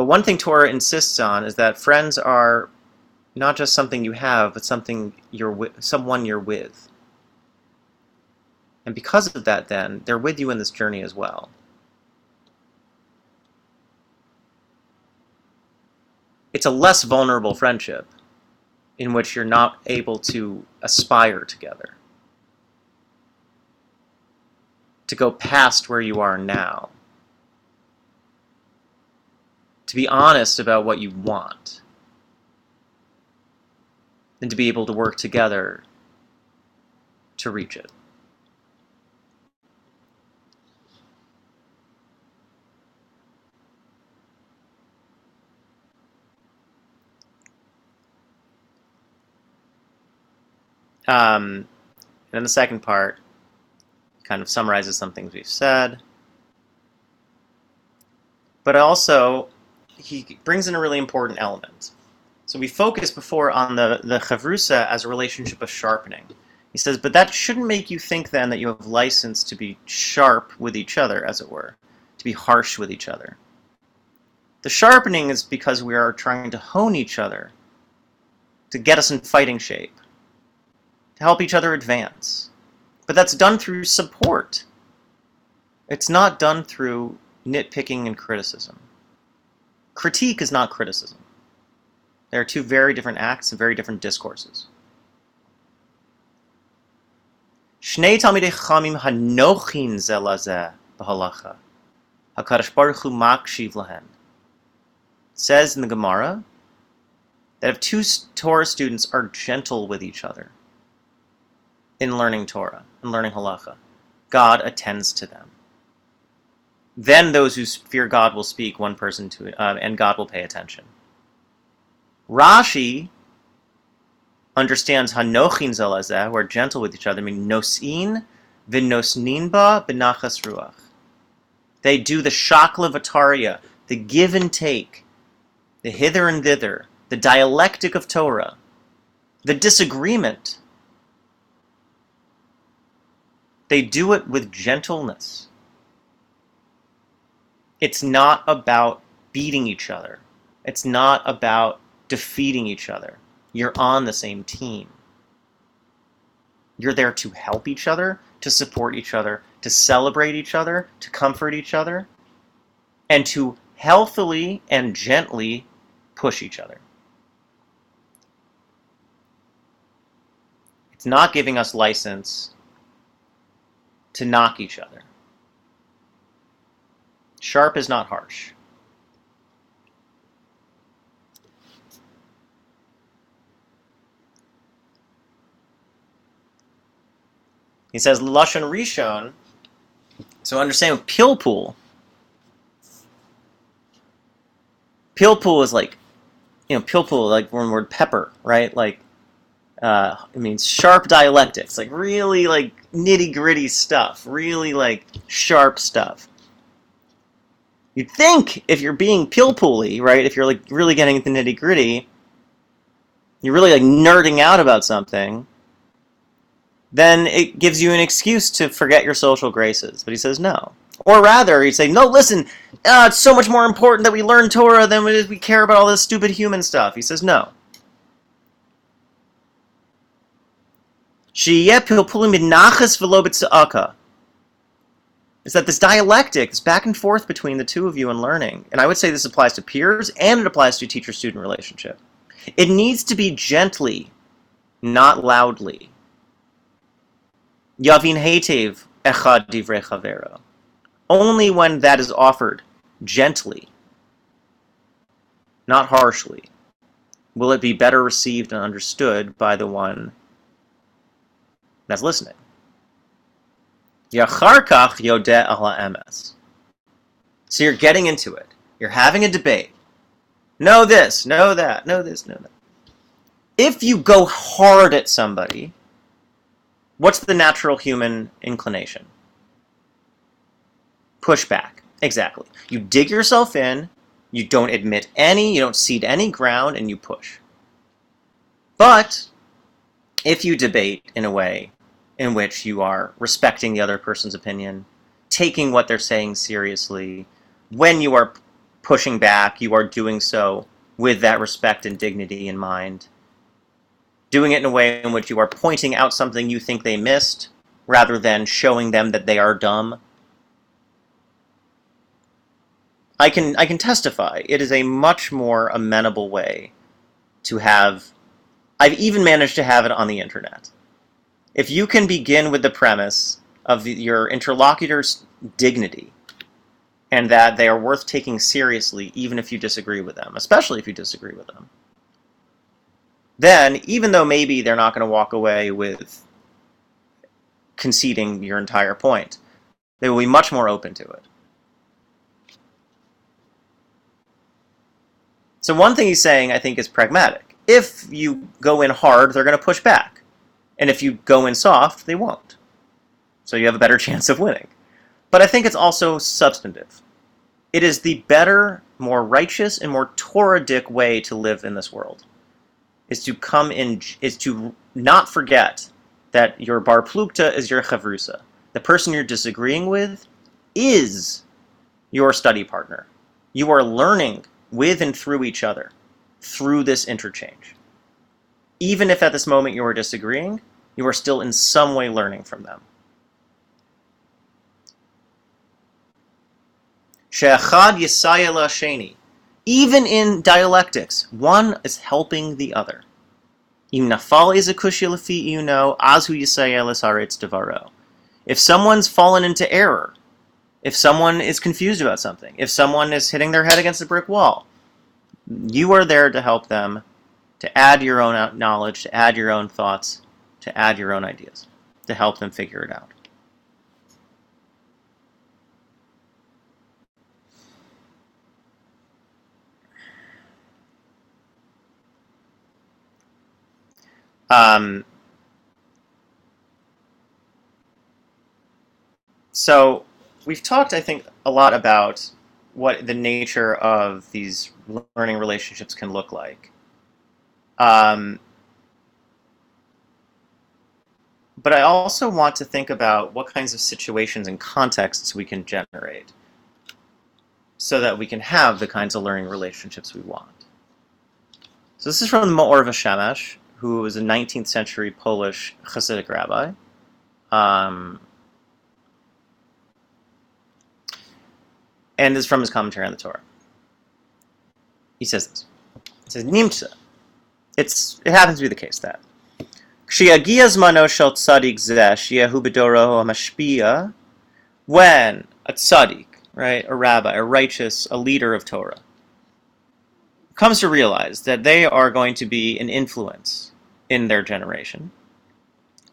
But one thing Torah insists on is that friends are not just something you have, but something you're with, someone you're with. And because of that, then, they're with you in this journey as well. It's a less vulnerable friendship in which you're not able to aspire together, to go past where you are now, to be honest about what you want, and to be able to work together to reach it. Um, and then the second part kind of summarizes some things we've said. But also, he brings in a really important element. So we focused before on the, the chavrusa as a relationship of sharpening. He says, but that shouldn't make you think then that you have license to be sharp with each other, as it were, to be harsh with each other. The sharpening is because we are trying to hone each other, to get us in fighting shape to help each other advance. But that's done through support. It's not done through nitpicking and criticism. Critique is not criticism. There are two very different acts and very different discourses. Shnei hanochin. Hakadosh Baruch Hu makshiv. Says in the Gemara that if two Torah students are gentle with each other, in learning Torah and learning halacha. God attends to them. Then those who fear God will speak one person to uh, and God will pay attention. Rashi understands hanochin zelazeh, who are gentle with each other, meaning nosin v'nosnin ba benachas ruach. They do the shakla the give and take, the hither and thither, the dialectic of Torah, the disagreement They do it with gentleness. It's not about beating each other. It's not about defeating each other. You're on the same team. You're there to help each other, to support each other, to celebrate each other, to comfort each other, and to healthily and gently push each other. It's not giving us license to knock each other. Sharp is not harsh. He says Lashon Rishon. So understand pilpul. Pilpul is like, you know, pilpul like one word pepper, right? Like uh, it means sharp dialectics, like really like nitty gritty stuff, really like sharp stuff. You'd think if you're being pilpully, right, if you're like really getting the nitty gritty, you're really like nerding out about something, then it gives you an excuse to forget your social graces. But he says no. Or rather, he'd say, no, listen, uh, it's so much more important that we learn Torah than we care about all this stupid human stuff. He says no. Is that this dialectic, this back and forth between the two of you in learning, and I would say this applies to peers and it applies to teacher-student relationship. It needs to be gently, not loudly. Yavin hetev echad divrei chavero. Only when that is offered gently, not harshly, will it be better received and understood by the one that's listening. Yacharkach yodeh ala emes. So you're getting into it. You're having a debate. Know this, know that, know this, know that. If you go hard at somebody, what's the natural human inclination? Push back. Exactly. You dig yourself in, you don't admit any, you don't cede any ground, and you push. But if you debate in a way in which you are respecting the other person's opinion, taking what they're saying seriously. When you are pushing back, you are doing so with that respect and dignity in mind. doing it in a way in which you are pointing out something you think they missed rather than showing them that they are dumb. I can I can testify it is a much more amenable way to have I've even managed to have it on the internet. If you can begin with the premise of the, your interlocutor's dignity and that they are worth taking seriously even if you disagree with them, especially if you disagree with them, then even though maybe they're not going to walk away with conceding your entire point, they will be much more open to it. So one thing he's saying, I think, is pragmatic. If you go in hard, they're going to push back. And if you go in soft, they won't. So you have a better chance of winning. But I think it's also substantive. It is the better, more righteous, and more Torah-dic way to live in this world. Is to come in, is to not forget that your bar plukta is your chavrusa. The person you're disagreeing with is your study partner. You are learning with and through each other through this interchange. Even if at this moment you are disagreeing, you are still in some way learning from them. She'achad yisaya sheni. Even in dialectics, one is helping the other. Im nafal izakushi lafi you know, azu yisaya haretz devaro. If someone's fallen into error, if someone is confused about something, if someone is hitting their head against a brick wall, you are there to help them to add your own knowledge, to add your own thoughts, to add your own ideas, to help them figure it out. Um, so we've talked, I think, a lot about what the nature of these learning relationships can look like. Um, but I also want to think about what kinds of situations and contexts we can generate so that we can have the kinds of learning relationships we want. So this is from the Maor Shemesh, who was a 19th century Polish Hasidic rabbi. Um, and is from his commentary on the Torah. He says this. He says, Nimtza. It's, it happens to be the case that Kshiagia zmano shel tzadik zeh, shiyahu when a tzaddik, right, a rabbi, a righteous, a leader of Torah, comes to realize that they are going to be an influence in their generation,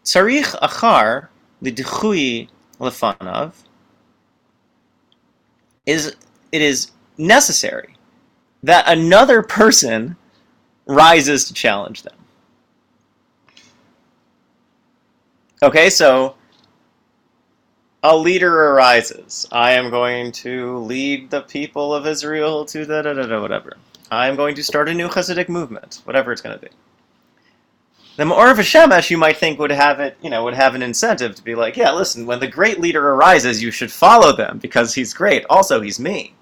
tzarich achar lidchui lefanav, is it is necessary that another person rises to challenge them. Okay, so a leader arises. I am going to lead the people of Israel to da da da da whatever. I am going to start a new Hasidic movement, whatever it's going to be. The Maor Shemesh, you might think would have it, you know, would have an incentive to be like, yeah, listen, when the great leader arises, you should follow them because he's great. Also, he's me.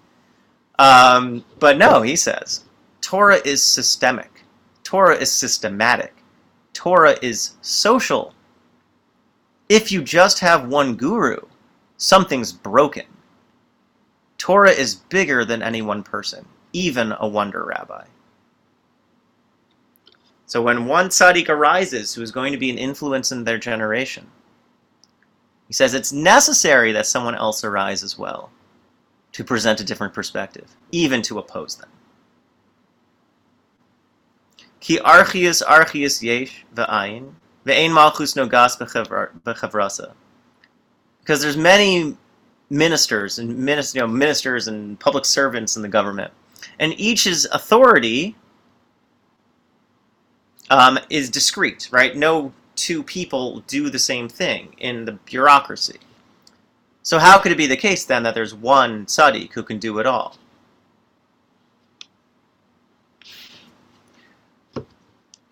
Um, but no, he says, Torah is systemic. Torah is systematic. Torah is social. If you just have one guru, something's broken. Torah is bigger than any one person, even a wonder rabbi. So when one tzaddik arises who is going to be an influence in their generation, he says it's necessary that someone else arise as well to present a different perspective, even to oppose them. Ki archius archius yesh ve'ein malchus nogas bechavrasa. Because there's many ministers and ministers, you know, ministers and public servants in the government, and each's authority um, is discrete, right? No two people do the same thing in the bureaucracy. So how could it be the case then that there's one tzaddik who can do it all?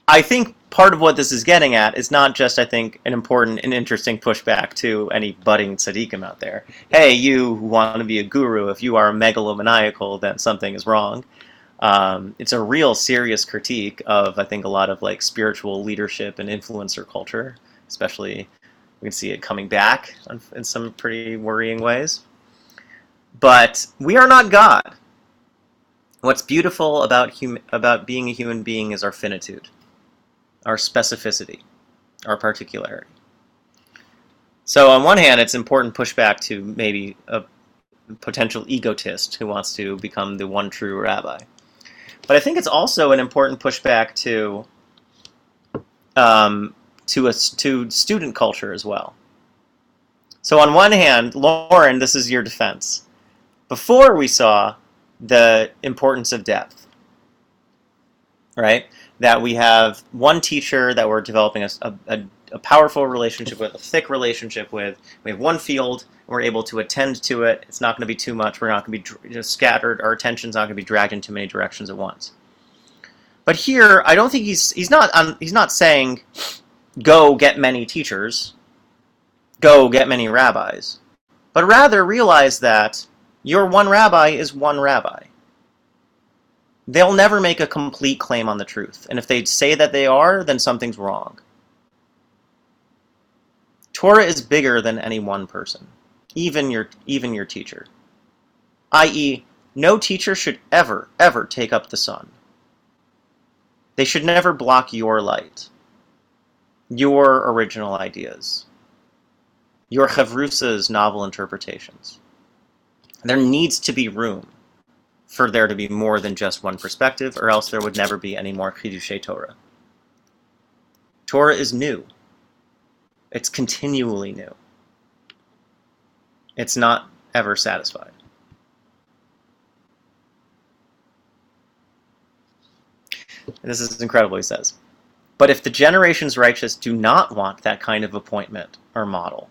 I think part of what this is getting at is not just, I think, an important and interesting pushback to any budding tzaddikim out there. Hey, you want to be a guru, if you are megalomaniacal, then something is wrong. Um, it's a real serious critique of, I think, a lot of like spiritual leadership and influencer culture, especially we can see it coming back in some pretty worrying ways. But we are not God. What's beautiful about hum- about being a human being is our finitude, our specificity, our particularity. So on one hand, it's important pushback to maybe a potential egotist who wants to become the one true rabbi. But I think it's also an important pushback to um, to a to student culture as well. So on one hand, Lauren, this is your defense. Before we saw the importance of depth, right? That we have one teacher that we're developing a, a, a powerful relationship with, a thick relationship with. We have one field, we're able to attend to it. It's not going to be too much. We're not going to be you know, scattered. Our attention's not going to be dragged in too many directions at once. But here, I don't think he's he's not um, he's not saying go get many teachers, go get many rabbis, but rather realize that your one rabbi is one rabbi. They'll never make a complete claim on the truth, and if they say that they are, then something's wrong. Torah is bigger than any one person, even your even your teacher. I.e., no teacher should ever ever take up the sun. They should never block your light, your original ideas, your Chavrusa's novel interpretations. There needs to be room for there to be more than just one perspective, or else there would never be any more Chidushei Torah. Torah is new. It's continually new. It's not ever satisfied. This is incredible, he says. But if the generations righteous do not want that kind of appointment or model,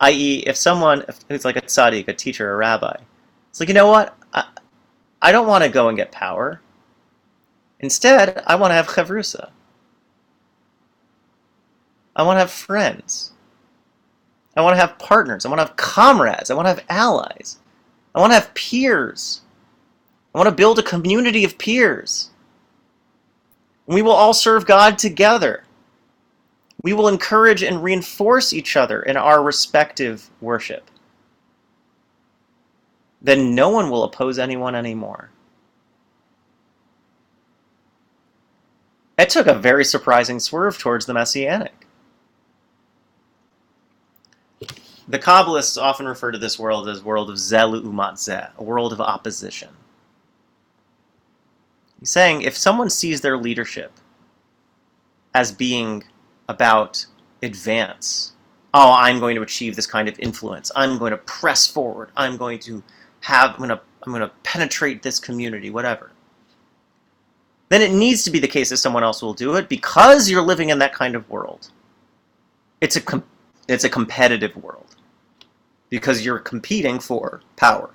i.e., if someone who's like a tzaddik, a teacher, a rabbi, it's like, you know what? I, don't want to go and get power. Instead, I want to have chavrusa. I want to have friends. I want to have partners. I want to have comrades. I want to have allies. I want to have peers. I want to build a community of peers. We will all serve God together. We will encourage and reinforce each other in our respective worship. Then no one will oppose anyone anymore. It took a very surprising swerve towards the Messianic. The Kabbalists often refer to this world as world of zeh l'umat zeh, a world of opposition. He's saying if someone sees their leadership as being about advance, oh, I'm going to achieve this kind of influence. I'm going to press forward. I'm going to have. I'm to. I'm to penetrate this community. Whatever. Then it needs to be the case that someone else will do it because you're living in that kind of world. It's a. Com- it's a competitive world because you're competing for power,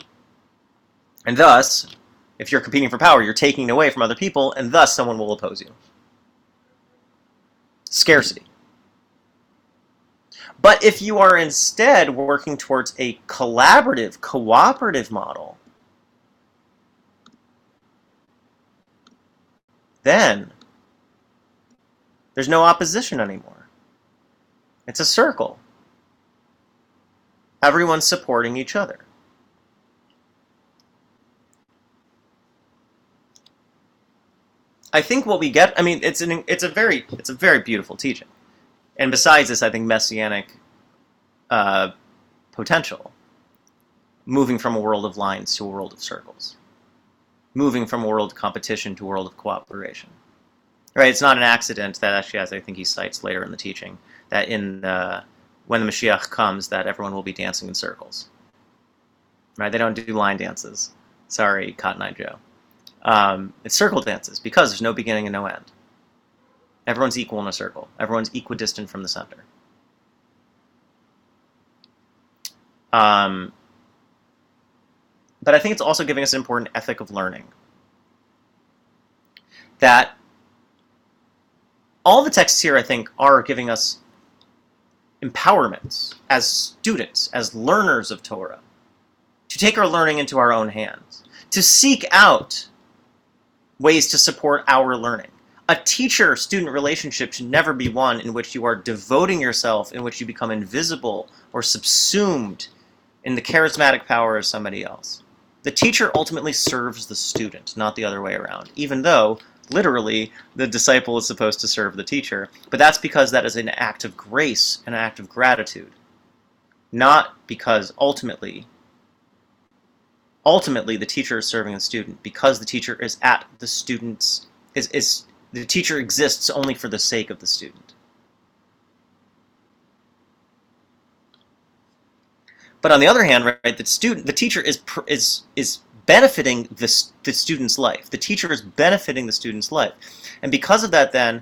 and thus if you're competing for power, you're taking away from other people, and thus someone will oppose you. Scarcity. But if you are instead working towards a collaborative, cooperative model, then there's no opposition anymore. It's a circle. Everyone's supporting each other. I think what we get, I mean, it's an it's a very it's a very beautiful teaching, and besides this, I think messianic uh, potential, moving from a world of lines to a world of circles, moving from a world of competition to a world of cooperation. Right? It's not an accident that actually, as I think he cites later in the teaching, that in the, when the Mashiach comes, that everyone will be dancing in circles. Right? They don't do line dances. Sorry, Cotton Eye Joe. Um, it's circle dances because there's no beginning and no end. Everyone's equal in a circle. Everyone's equidistant from the center. Um, but I think it's also giving us an important ethic of learning. That all the texts here, I think, are giving us empowerment as students, as learners of Torah, to take our learning into our own hands, to seek out ways to support our learning. A teacher student relationship should never be one in which you are devoting yourself, in which you become invisible or subsumed in the charismatic power of somebody else. The teacher ultimately serves the student, not the other way around, even though, literally, the disciple is supposed to serve the teacher. But that's because that is an act of grace, an act of gratitude, not because ultimately ultimately the teacher is serving the student because the teacher is at the student's is, is the teacher exists only for the sake of the student but on the other hand right the student the teacher is is is benefiting the, the student's life the teacher is benefiting the student's life and because of that then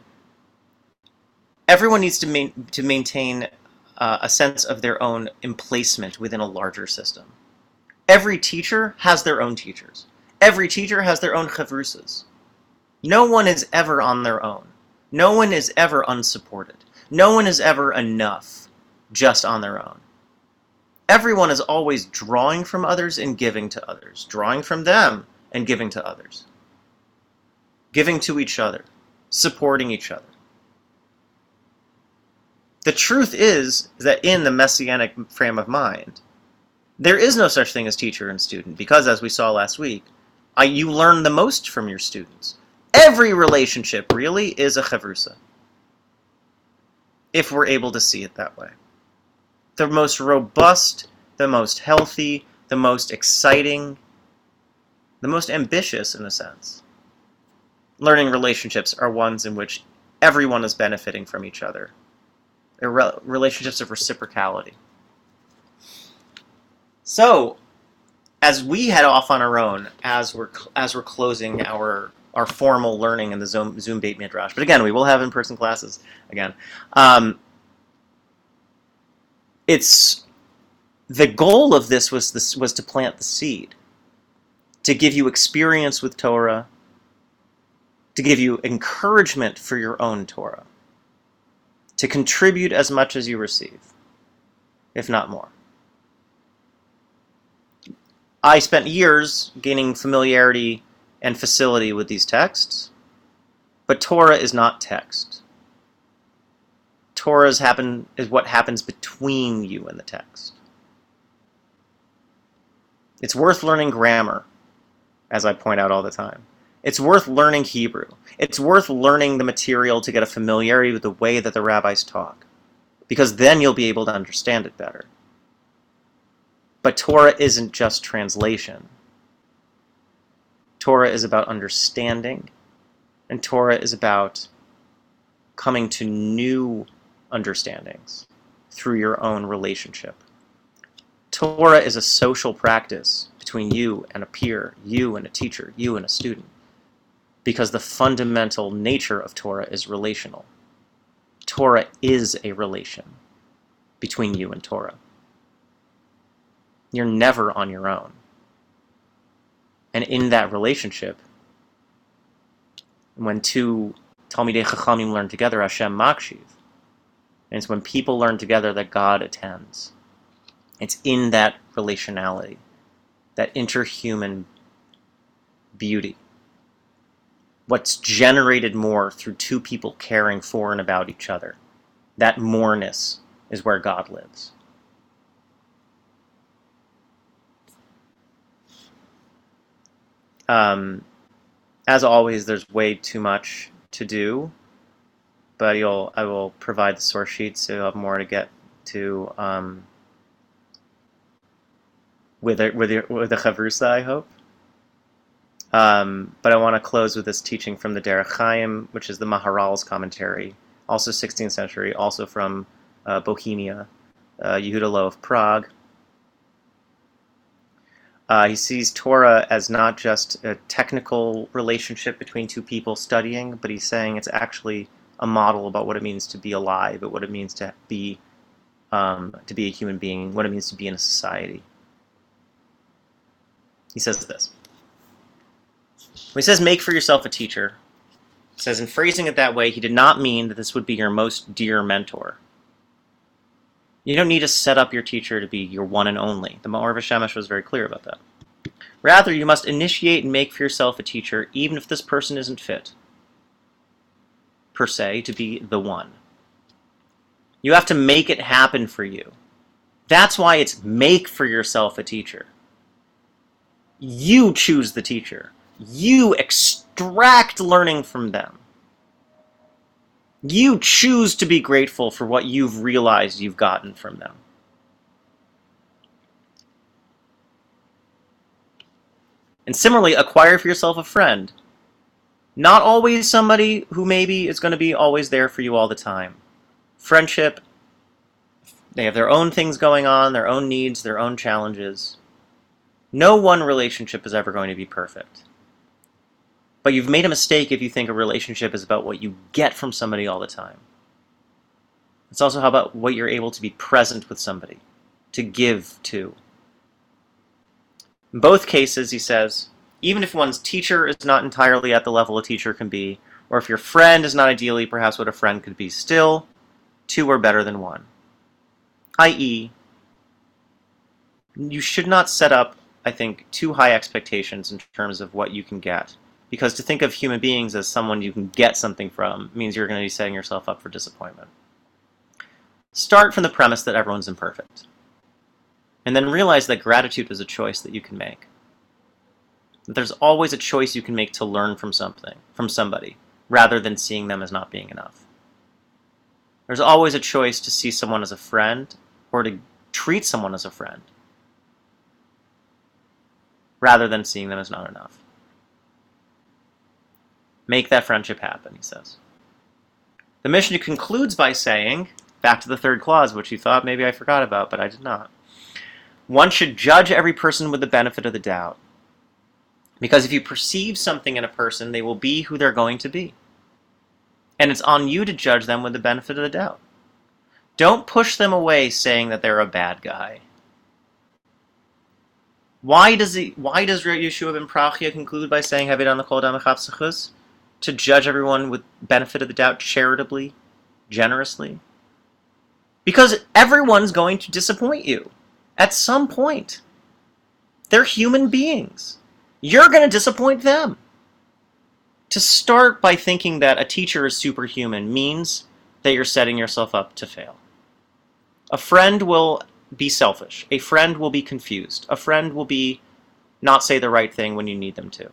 everyone needs to main, to maintain uh, a sense of their own emplacement within a larger system every teacher has their own teachers. Every teacher has their own chavrusas. No one is ever on their own. No one is ever unsupported. No one is ever enough just on their own. Everyone is always drawing from others and giving to others, drawing from them and giving to others, giving to each other, supporting each other. The truth is that in the messianic frame of mind, there is no such thing as teacher and student because, as we saw last week, you learn the most from your students. Every relationship really is a chavrusa, if we're able to see it that way. The most robust, the most healthy, the most exciting, the most ambitious, in a sense, learning relationships are ones in which everyone is benefiting from each other. Re- relationships of reciprocality. So, as we head off on our own, as we're as we're closing our our formal learning in the Zoom Zoom Beit Midrash, but again, we will have in-person classes again. Um, it's the goal of this was this was to plant the seed, to give you experience with Torah, to give you encouragement for your own Torah, to contribute as much as you receive, if not more. I spent years gaining familiarity and facility with these texts, but Torah is not text. Torah is, happen, is what happens between you and the text. It's worth learning grammar, as I point out all the time. It's worth learning Hebrew. It's worth learning the material to get a familiarity with the way that the rabbis talk, because then you'll be able to understand it better. But Torah isn't just translation. Torah is about understanding, and Torah is about coming to new understandings through your own relationship. Torah is a social practice between you and a peer, you and a teacher, you and a student, because the fundamental nature of Torah is relational. Torah is a relation between you and Torah. You're never on your own. And in that relationship, when two Talmidei Chachamim learn together, Hashem Makshiv, and it's when people learn together that God attends. It's in that relationality, that interhuman beauty. What's generated more through two people caring for and about each other. That moreness is where God lives. Um, as always, there's way too much to do, but you'll I will provide the source sheet so you'll have more to get to um, with a, with with the chavrusa, I hope. Um, but I want to close with this teaching from the Derech Chaim, which is the Maharal's commentary, also 16th century, also from uh, Bohemia, uh, Yehuda Loew of Prague. Uh, he sees Torah as not just a technical relationship between two people studying, but he's saying it's actually a model about what it means to be alive, but what it means to be um, to be a human being, what it means to be in a society. He says this. When he says make for yourself a teacher, he says in phrasing it that way, he did not mean that this would be your most dear mentor. You don't need to set up your teacher to be your one and only. The Ma'or V'Shemesh was very clear about that. Rather, you must initiate and make for yourself a teacher, even if this person isn't fit, per se, to be the one. You have to make it happen for you. That's why it's make for yourself a teacher. You choose the teacher. You extract learning from them. You choose to be grateful for what you've realized you've gotten from them. And similarly, acquire for yourself a friend. Not always somebody who maybe is going to be always there for you all the time. Friendship, they have their own things going on, their own needs, their own challenges. No one relationship is ever going to be perfect. But you've made a mistake if you think a relationship is about what you get from somebody all the time. It's also how about what you're able to be present with somebody, to give to. In both cases, he says, even if one's teacher is not entirely at the level a teacher can be, or if your friend is not ideally perhaps what a friend could be, still, two are better than one. I.e., you should not set up, I think, too high expectations in terms of what you can get. Because to think of human beings as someone you can get something from means you're going to be setting yourself up for disappointment. Start from the premise that everyone's imperfect. And then realize that gratitude is a choice that you can make. That there's always a choice you can make to learn from something, from somebody, rather than seeing them as not being enough. There's always a choice to see someone as a friend or to treat someone as a friend, rather than seeing them as not enough. Make that friendship happen, he says. The Mishnah concludes by saying, back to the third clause, which you thought maybe I forgot about, but I did not. One should judge every person with the benefit of the doubt. Because if you perceive something in a person, they will be who they're going to be. And it's on you to judge them with the benefit of the doubt. Don't push them away saying that they're a bad guy. Why does he, why does Yehoshua ben Perachiah conclude by saying Havid the Kol To judge everyone with benefit of the doubt charitably, generously? Because everyone's going to disappoint you at some point. They're human beings. You're going to disappoint them. To start by thinking that a teacher is superhuman means that you're setting yourself up to fail. A friend will be selfish. A friend will be confused. A friend will be not say the right thing when you need them to.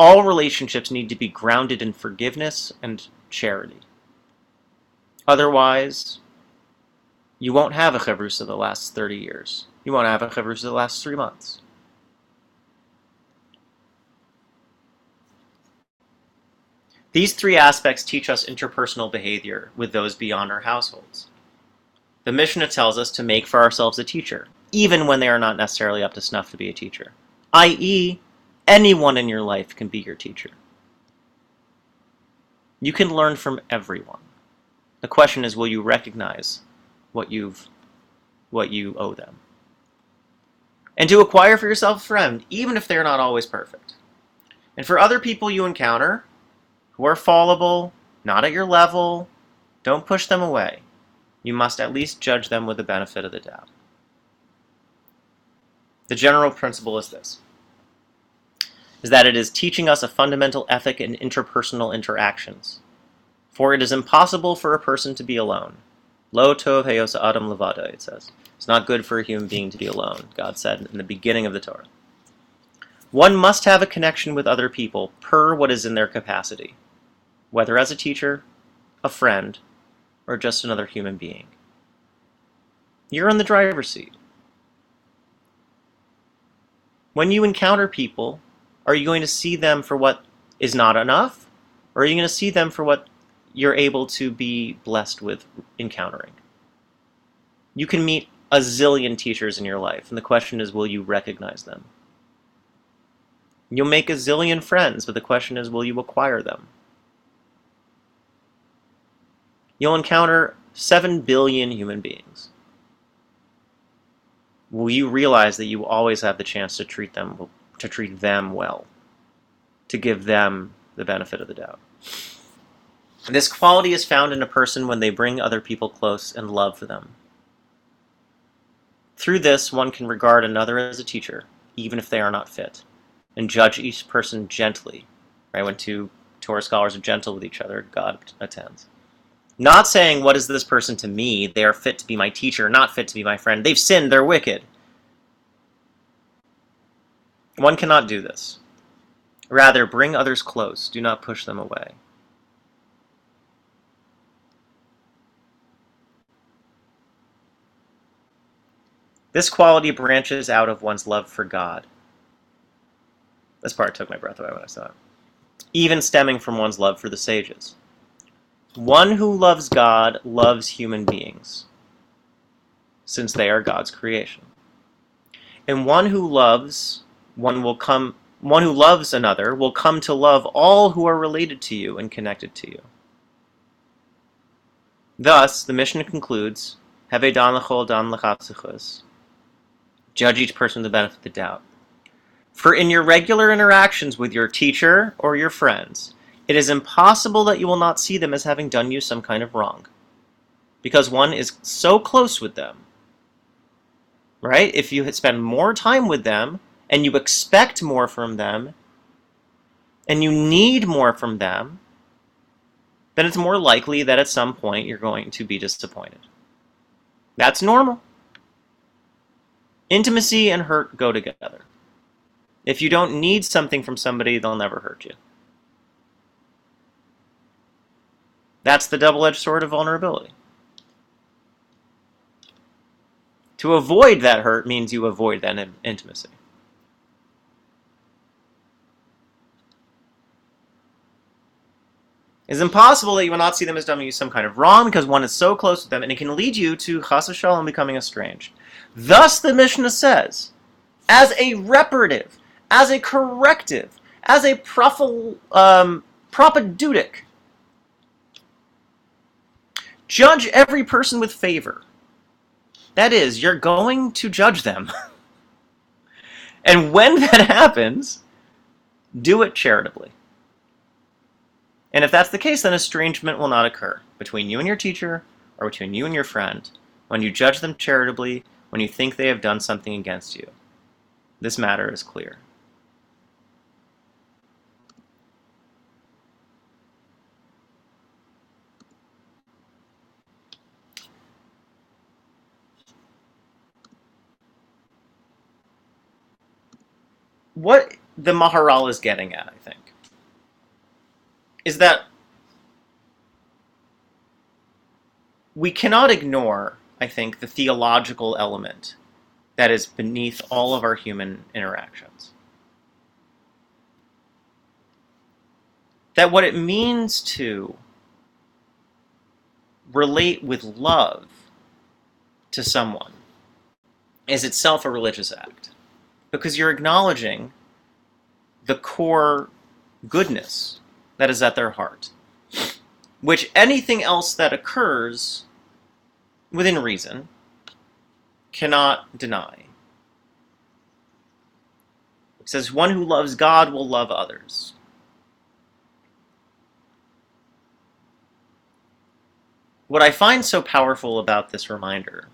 All relationships need to be grounded in forgiveness and charity. Otherwise, you won't have a chavrusa the last 30 years. You won't have a chavrusa the last three months. These three aspects teach us interpersonal behavior with those beyond our households. The Mishnah tells us to make for ourselves a teacher, even when they are not necessarily up to snuff to be a teacher, i.e., anyone in your life can be your teacher. You can learn from everyone. The question is, will you recognize what you've what you owe them? And to acquire for yourself a friend, even if they're not always perfect. And for other people you encounter, who are fallible, not at your level, don't push them away. You must at least judge them with the benefit of the doubt. The general principle is this is that it is teaching us a fundamental ethic in interpersonal interactions. For it is impossible for a person to be alone. Lo tov heyosa adam levada, it says. It's not good for a human being to be alone, God said in the beginning of the Torah. One must have a connection with other people per what is in their capacity whether as a teacher, a friend, or just another human being. You're in the driver's seat. When you encounter people, are you going to see them for what is not enough? Or are you going to see them for what you're able to be blessed with encountering? You can meet a zillion teachers in your life, and the question is will you recognize them? You'll make a zillion friends, but the question is will you acquire them? you'll encounter 7 billion human beings. Will you realize that you always have the chance to treat them to treat them well, to give them the benefit of the doubt? This quality is found in a person when they bring other people close and love them. Through this, one can regard another as a teacher, even if they are not fit, and judge each person gently. Right? When two Torah scholars are gentle with each other, God attends. Not saying, What is this person to me? They are fit to be my teacher, not fit to be my friend. They've sinned, they're wicked. One cannot do this. Rather, bring others close, do not push them away. This quality branches out of one's love for God. This part took my breath away when I saw it. Even stemming from one's love for the sages. One who loves God loves human beings, since they are God's creation. And one who loves one will come one who loves another will come to love all who are related to you and connected to you. Thus, the Mishnah concludes, Have dan lechol dan. Judge each person with the benefit of the doubt. For in your regular interactions with your teacher or your friends, it is impossible that you will not see them as having done you some kind of wrong. Because one is so close with them. Right? If you spend more time with them, and you expect more from them, and you need more from them, then it's more likely that at some point you're going to be disappointed. That's normal. Intimacy and hurt go together. If you don't need something from somebody, they'll never hurt you. That's the double edged sword of vulnerability. To avoid that hurt means you avoid that intimacy. It's impossible that you will not see them as doing you some kind of wrong because one is so close with them and it can lead you to chas v'shalom becoming estranged. Thus, the Mishnah says, as a reparative, as a corrective, as a prophy, um, propedeutic, judge every person with favor. That is, you're going to judge them. and when that happens, do it charitably. And if that's the case, then estrangement will not occur between you and your teacher or between you and your friend when you judge them charitably, when you think they have done something against you. This matter is clear. What the Maharal is getting at, I think, is that we cannot ignore, I think, the theological element that is beneath all of our human interactions. That what it means to relate with love to someone is itself a religious act because you're acknowledging the core goodness that is at their heart, which anything else that occurs within reason cannot deny. It says, One who loves God will love others. What I find so powerful about this reminder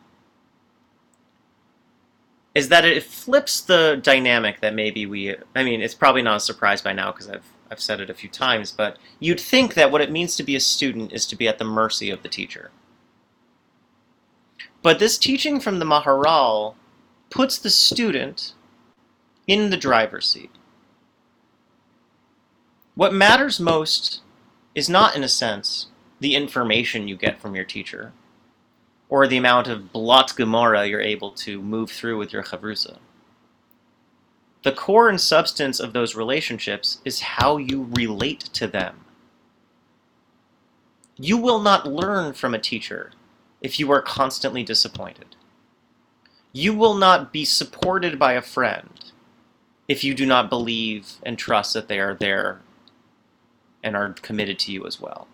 is that it flips the dynamic that maybe we, I mean, it's probably not a surprise by now because I've I've said it a few times, but you'd think that what it means to be a student is to be at the mercy of the teacher. But this teaching from the Maharal puts the student in the driver's seat. What matters most is not, in a sense, the information you get from your teacher, or the amount of blatt gemara you're able to move through with your chavrusa. The core and substance of those relationships is how you relate to them. You will not learn from a teacher if you are constantly disappointed. You will not be supported by a friend if you do not believe and trust that they are there and are committed to you as well.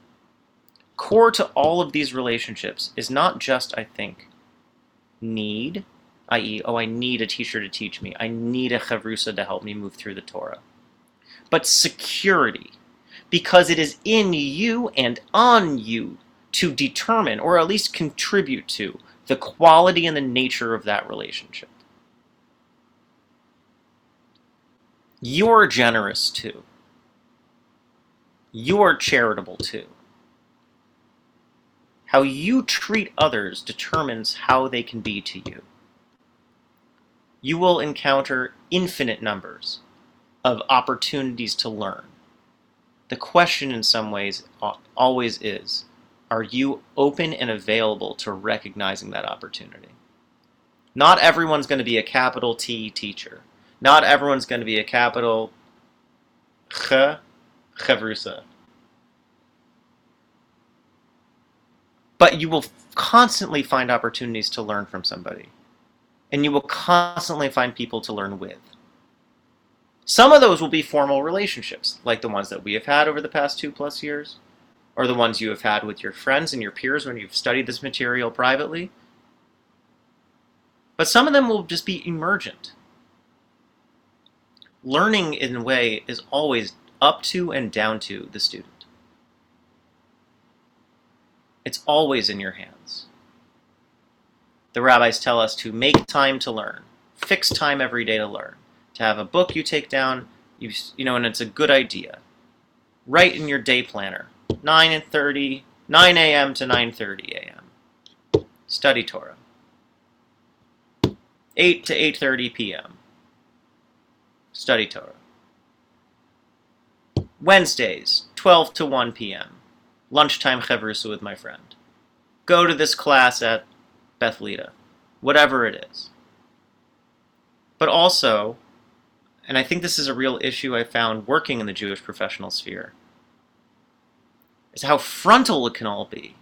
Core to all of these relationships is not just, I think, need, i.e., oh, I need a teacher to teach me. I need a chavrusa to help me move through the Torah. But security, because it is in you and on you to determine, or at least contribute to, the quality and the nature of that relationship. You're generous too. You're charitable too. How you treat others determines how they can be to you. You will encounter infinite numbers of opportunities to learn. The question, in some ways, always is are you open and available to recognizing that opportunity? Not everyone's going to be a capital T teacher. Not everyone's going to be a capital Ch chavrusa. But you will constantly find opportunities to learn from somebody. And you will constantly find people to learn with. Some of those will be formal relationships, like the ones that we have had over the past two plus years, or the ones you have had with your friends and your peers when you've studied this material privately. But some of them will just be emergent. Learning, in a way, is always up to and down to the student. It's always in your hands. The rabbis tell us to make time to learn, fix time every day to learn, to have a book you take down, you, you know, and it's a good idea. Write in your day planner, 9 and 30, 9 a.m. to 9:30 a.m. Study Torah. 8 to 8:30 p.m. Study Torah. Wednesdays, 12 to 1 p.m. Lunchtime chavrusa with my friend. Go to this class at Beth Lida, whatever it is. But also, and I think this is a real issue I found working in the Jewish professional sphere, is how frontal it can all be.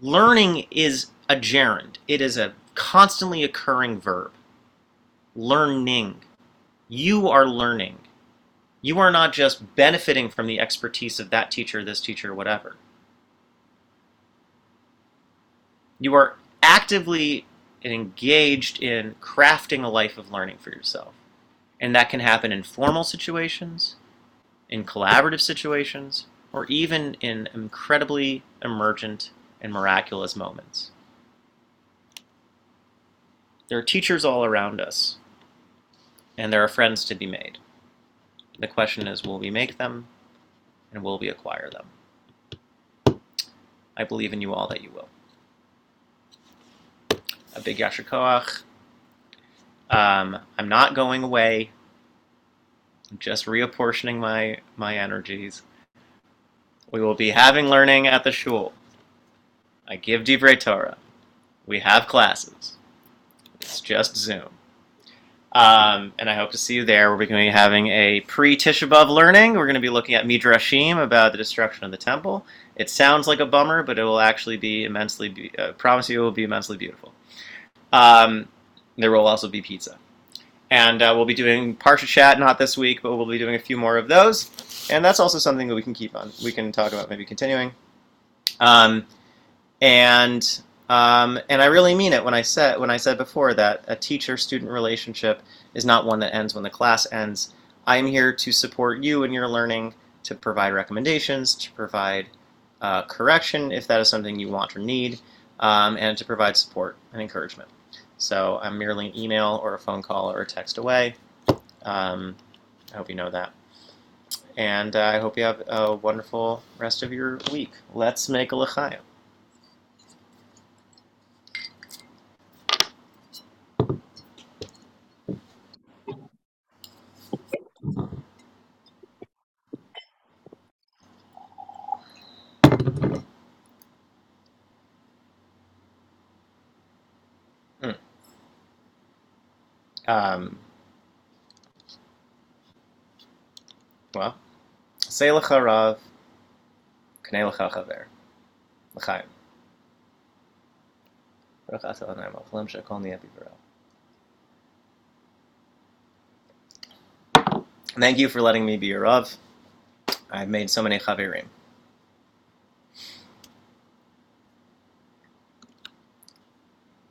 Learning is a gerund, it is a constantly occurring verb. Learning. You are learning. You are not just benefiting from the expertise of that teacher, this teacher, whatever. You are actively engaged in crafting a life of learning for yourself. And that can happen in formal situations, in collaborative situations, or even in incredibly emergent and miraculous moments. There are teachers all around us, and there are friends to be made. The question is will we make them, and will we acquire them? I believe in you all that you will. A big Yasher Koach. Um, I'm not going away. I'm just reapportioning my, my energies. We will be having learning at the shul. I give Divrei Torah. We have classes. It's just Zoom. Um, and I hope to see you there. We're going to be having a pre Tisha B'Av learning. We're going to be looking at Midrashim about the destruction of the temple. It sounds like a bummer, but it will actually be immensely, be- uh, promise you, it will be immensely beautiful. Um, there will also be pizza. And uh, we'll be doing Parsha Chat, not this week, but we'll be doing a few more of those. And that's also something that we can keep on. We can talk about maybe continuing. Um, and um, and I really mean it when I said when I said before that a teacher-student relationship is not one that ends when the class ends. I am here to support you in your learning, to provide recommendations, to provide uh, correction if that is something you want or need, um, and to provide support and encouragement. So I'm merely an email or a phone call or a text away. Um, I hope you know that. And uh, I hope you have a wonderful rest of your week. Let's make a l'chaim. Um, well, say lecha rav, k'nei lecha chaver, l'chaim. Thank you for letting me be your Rav. I've made so many chaverim.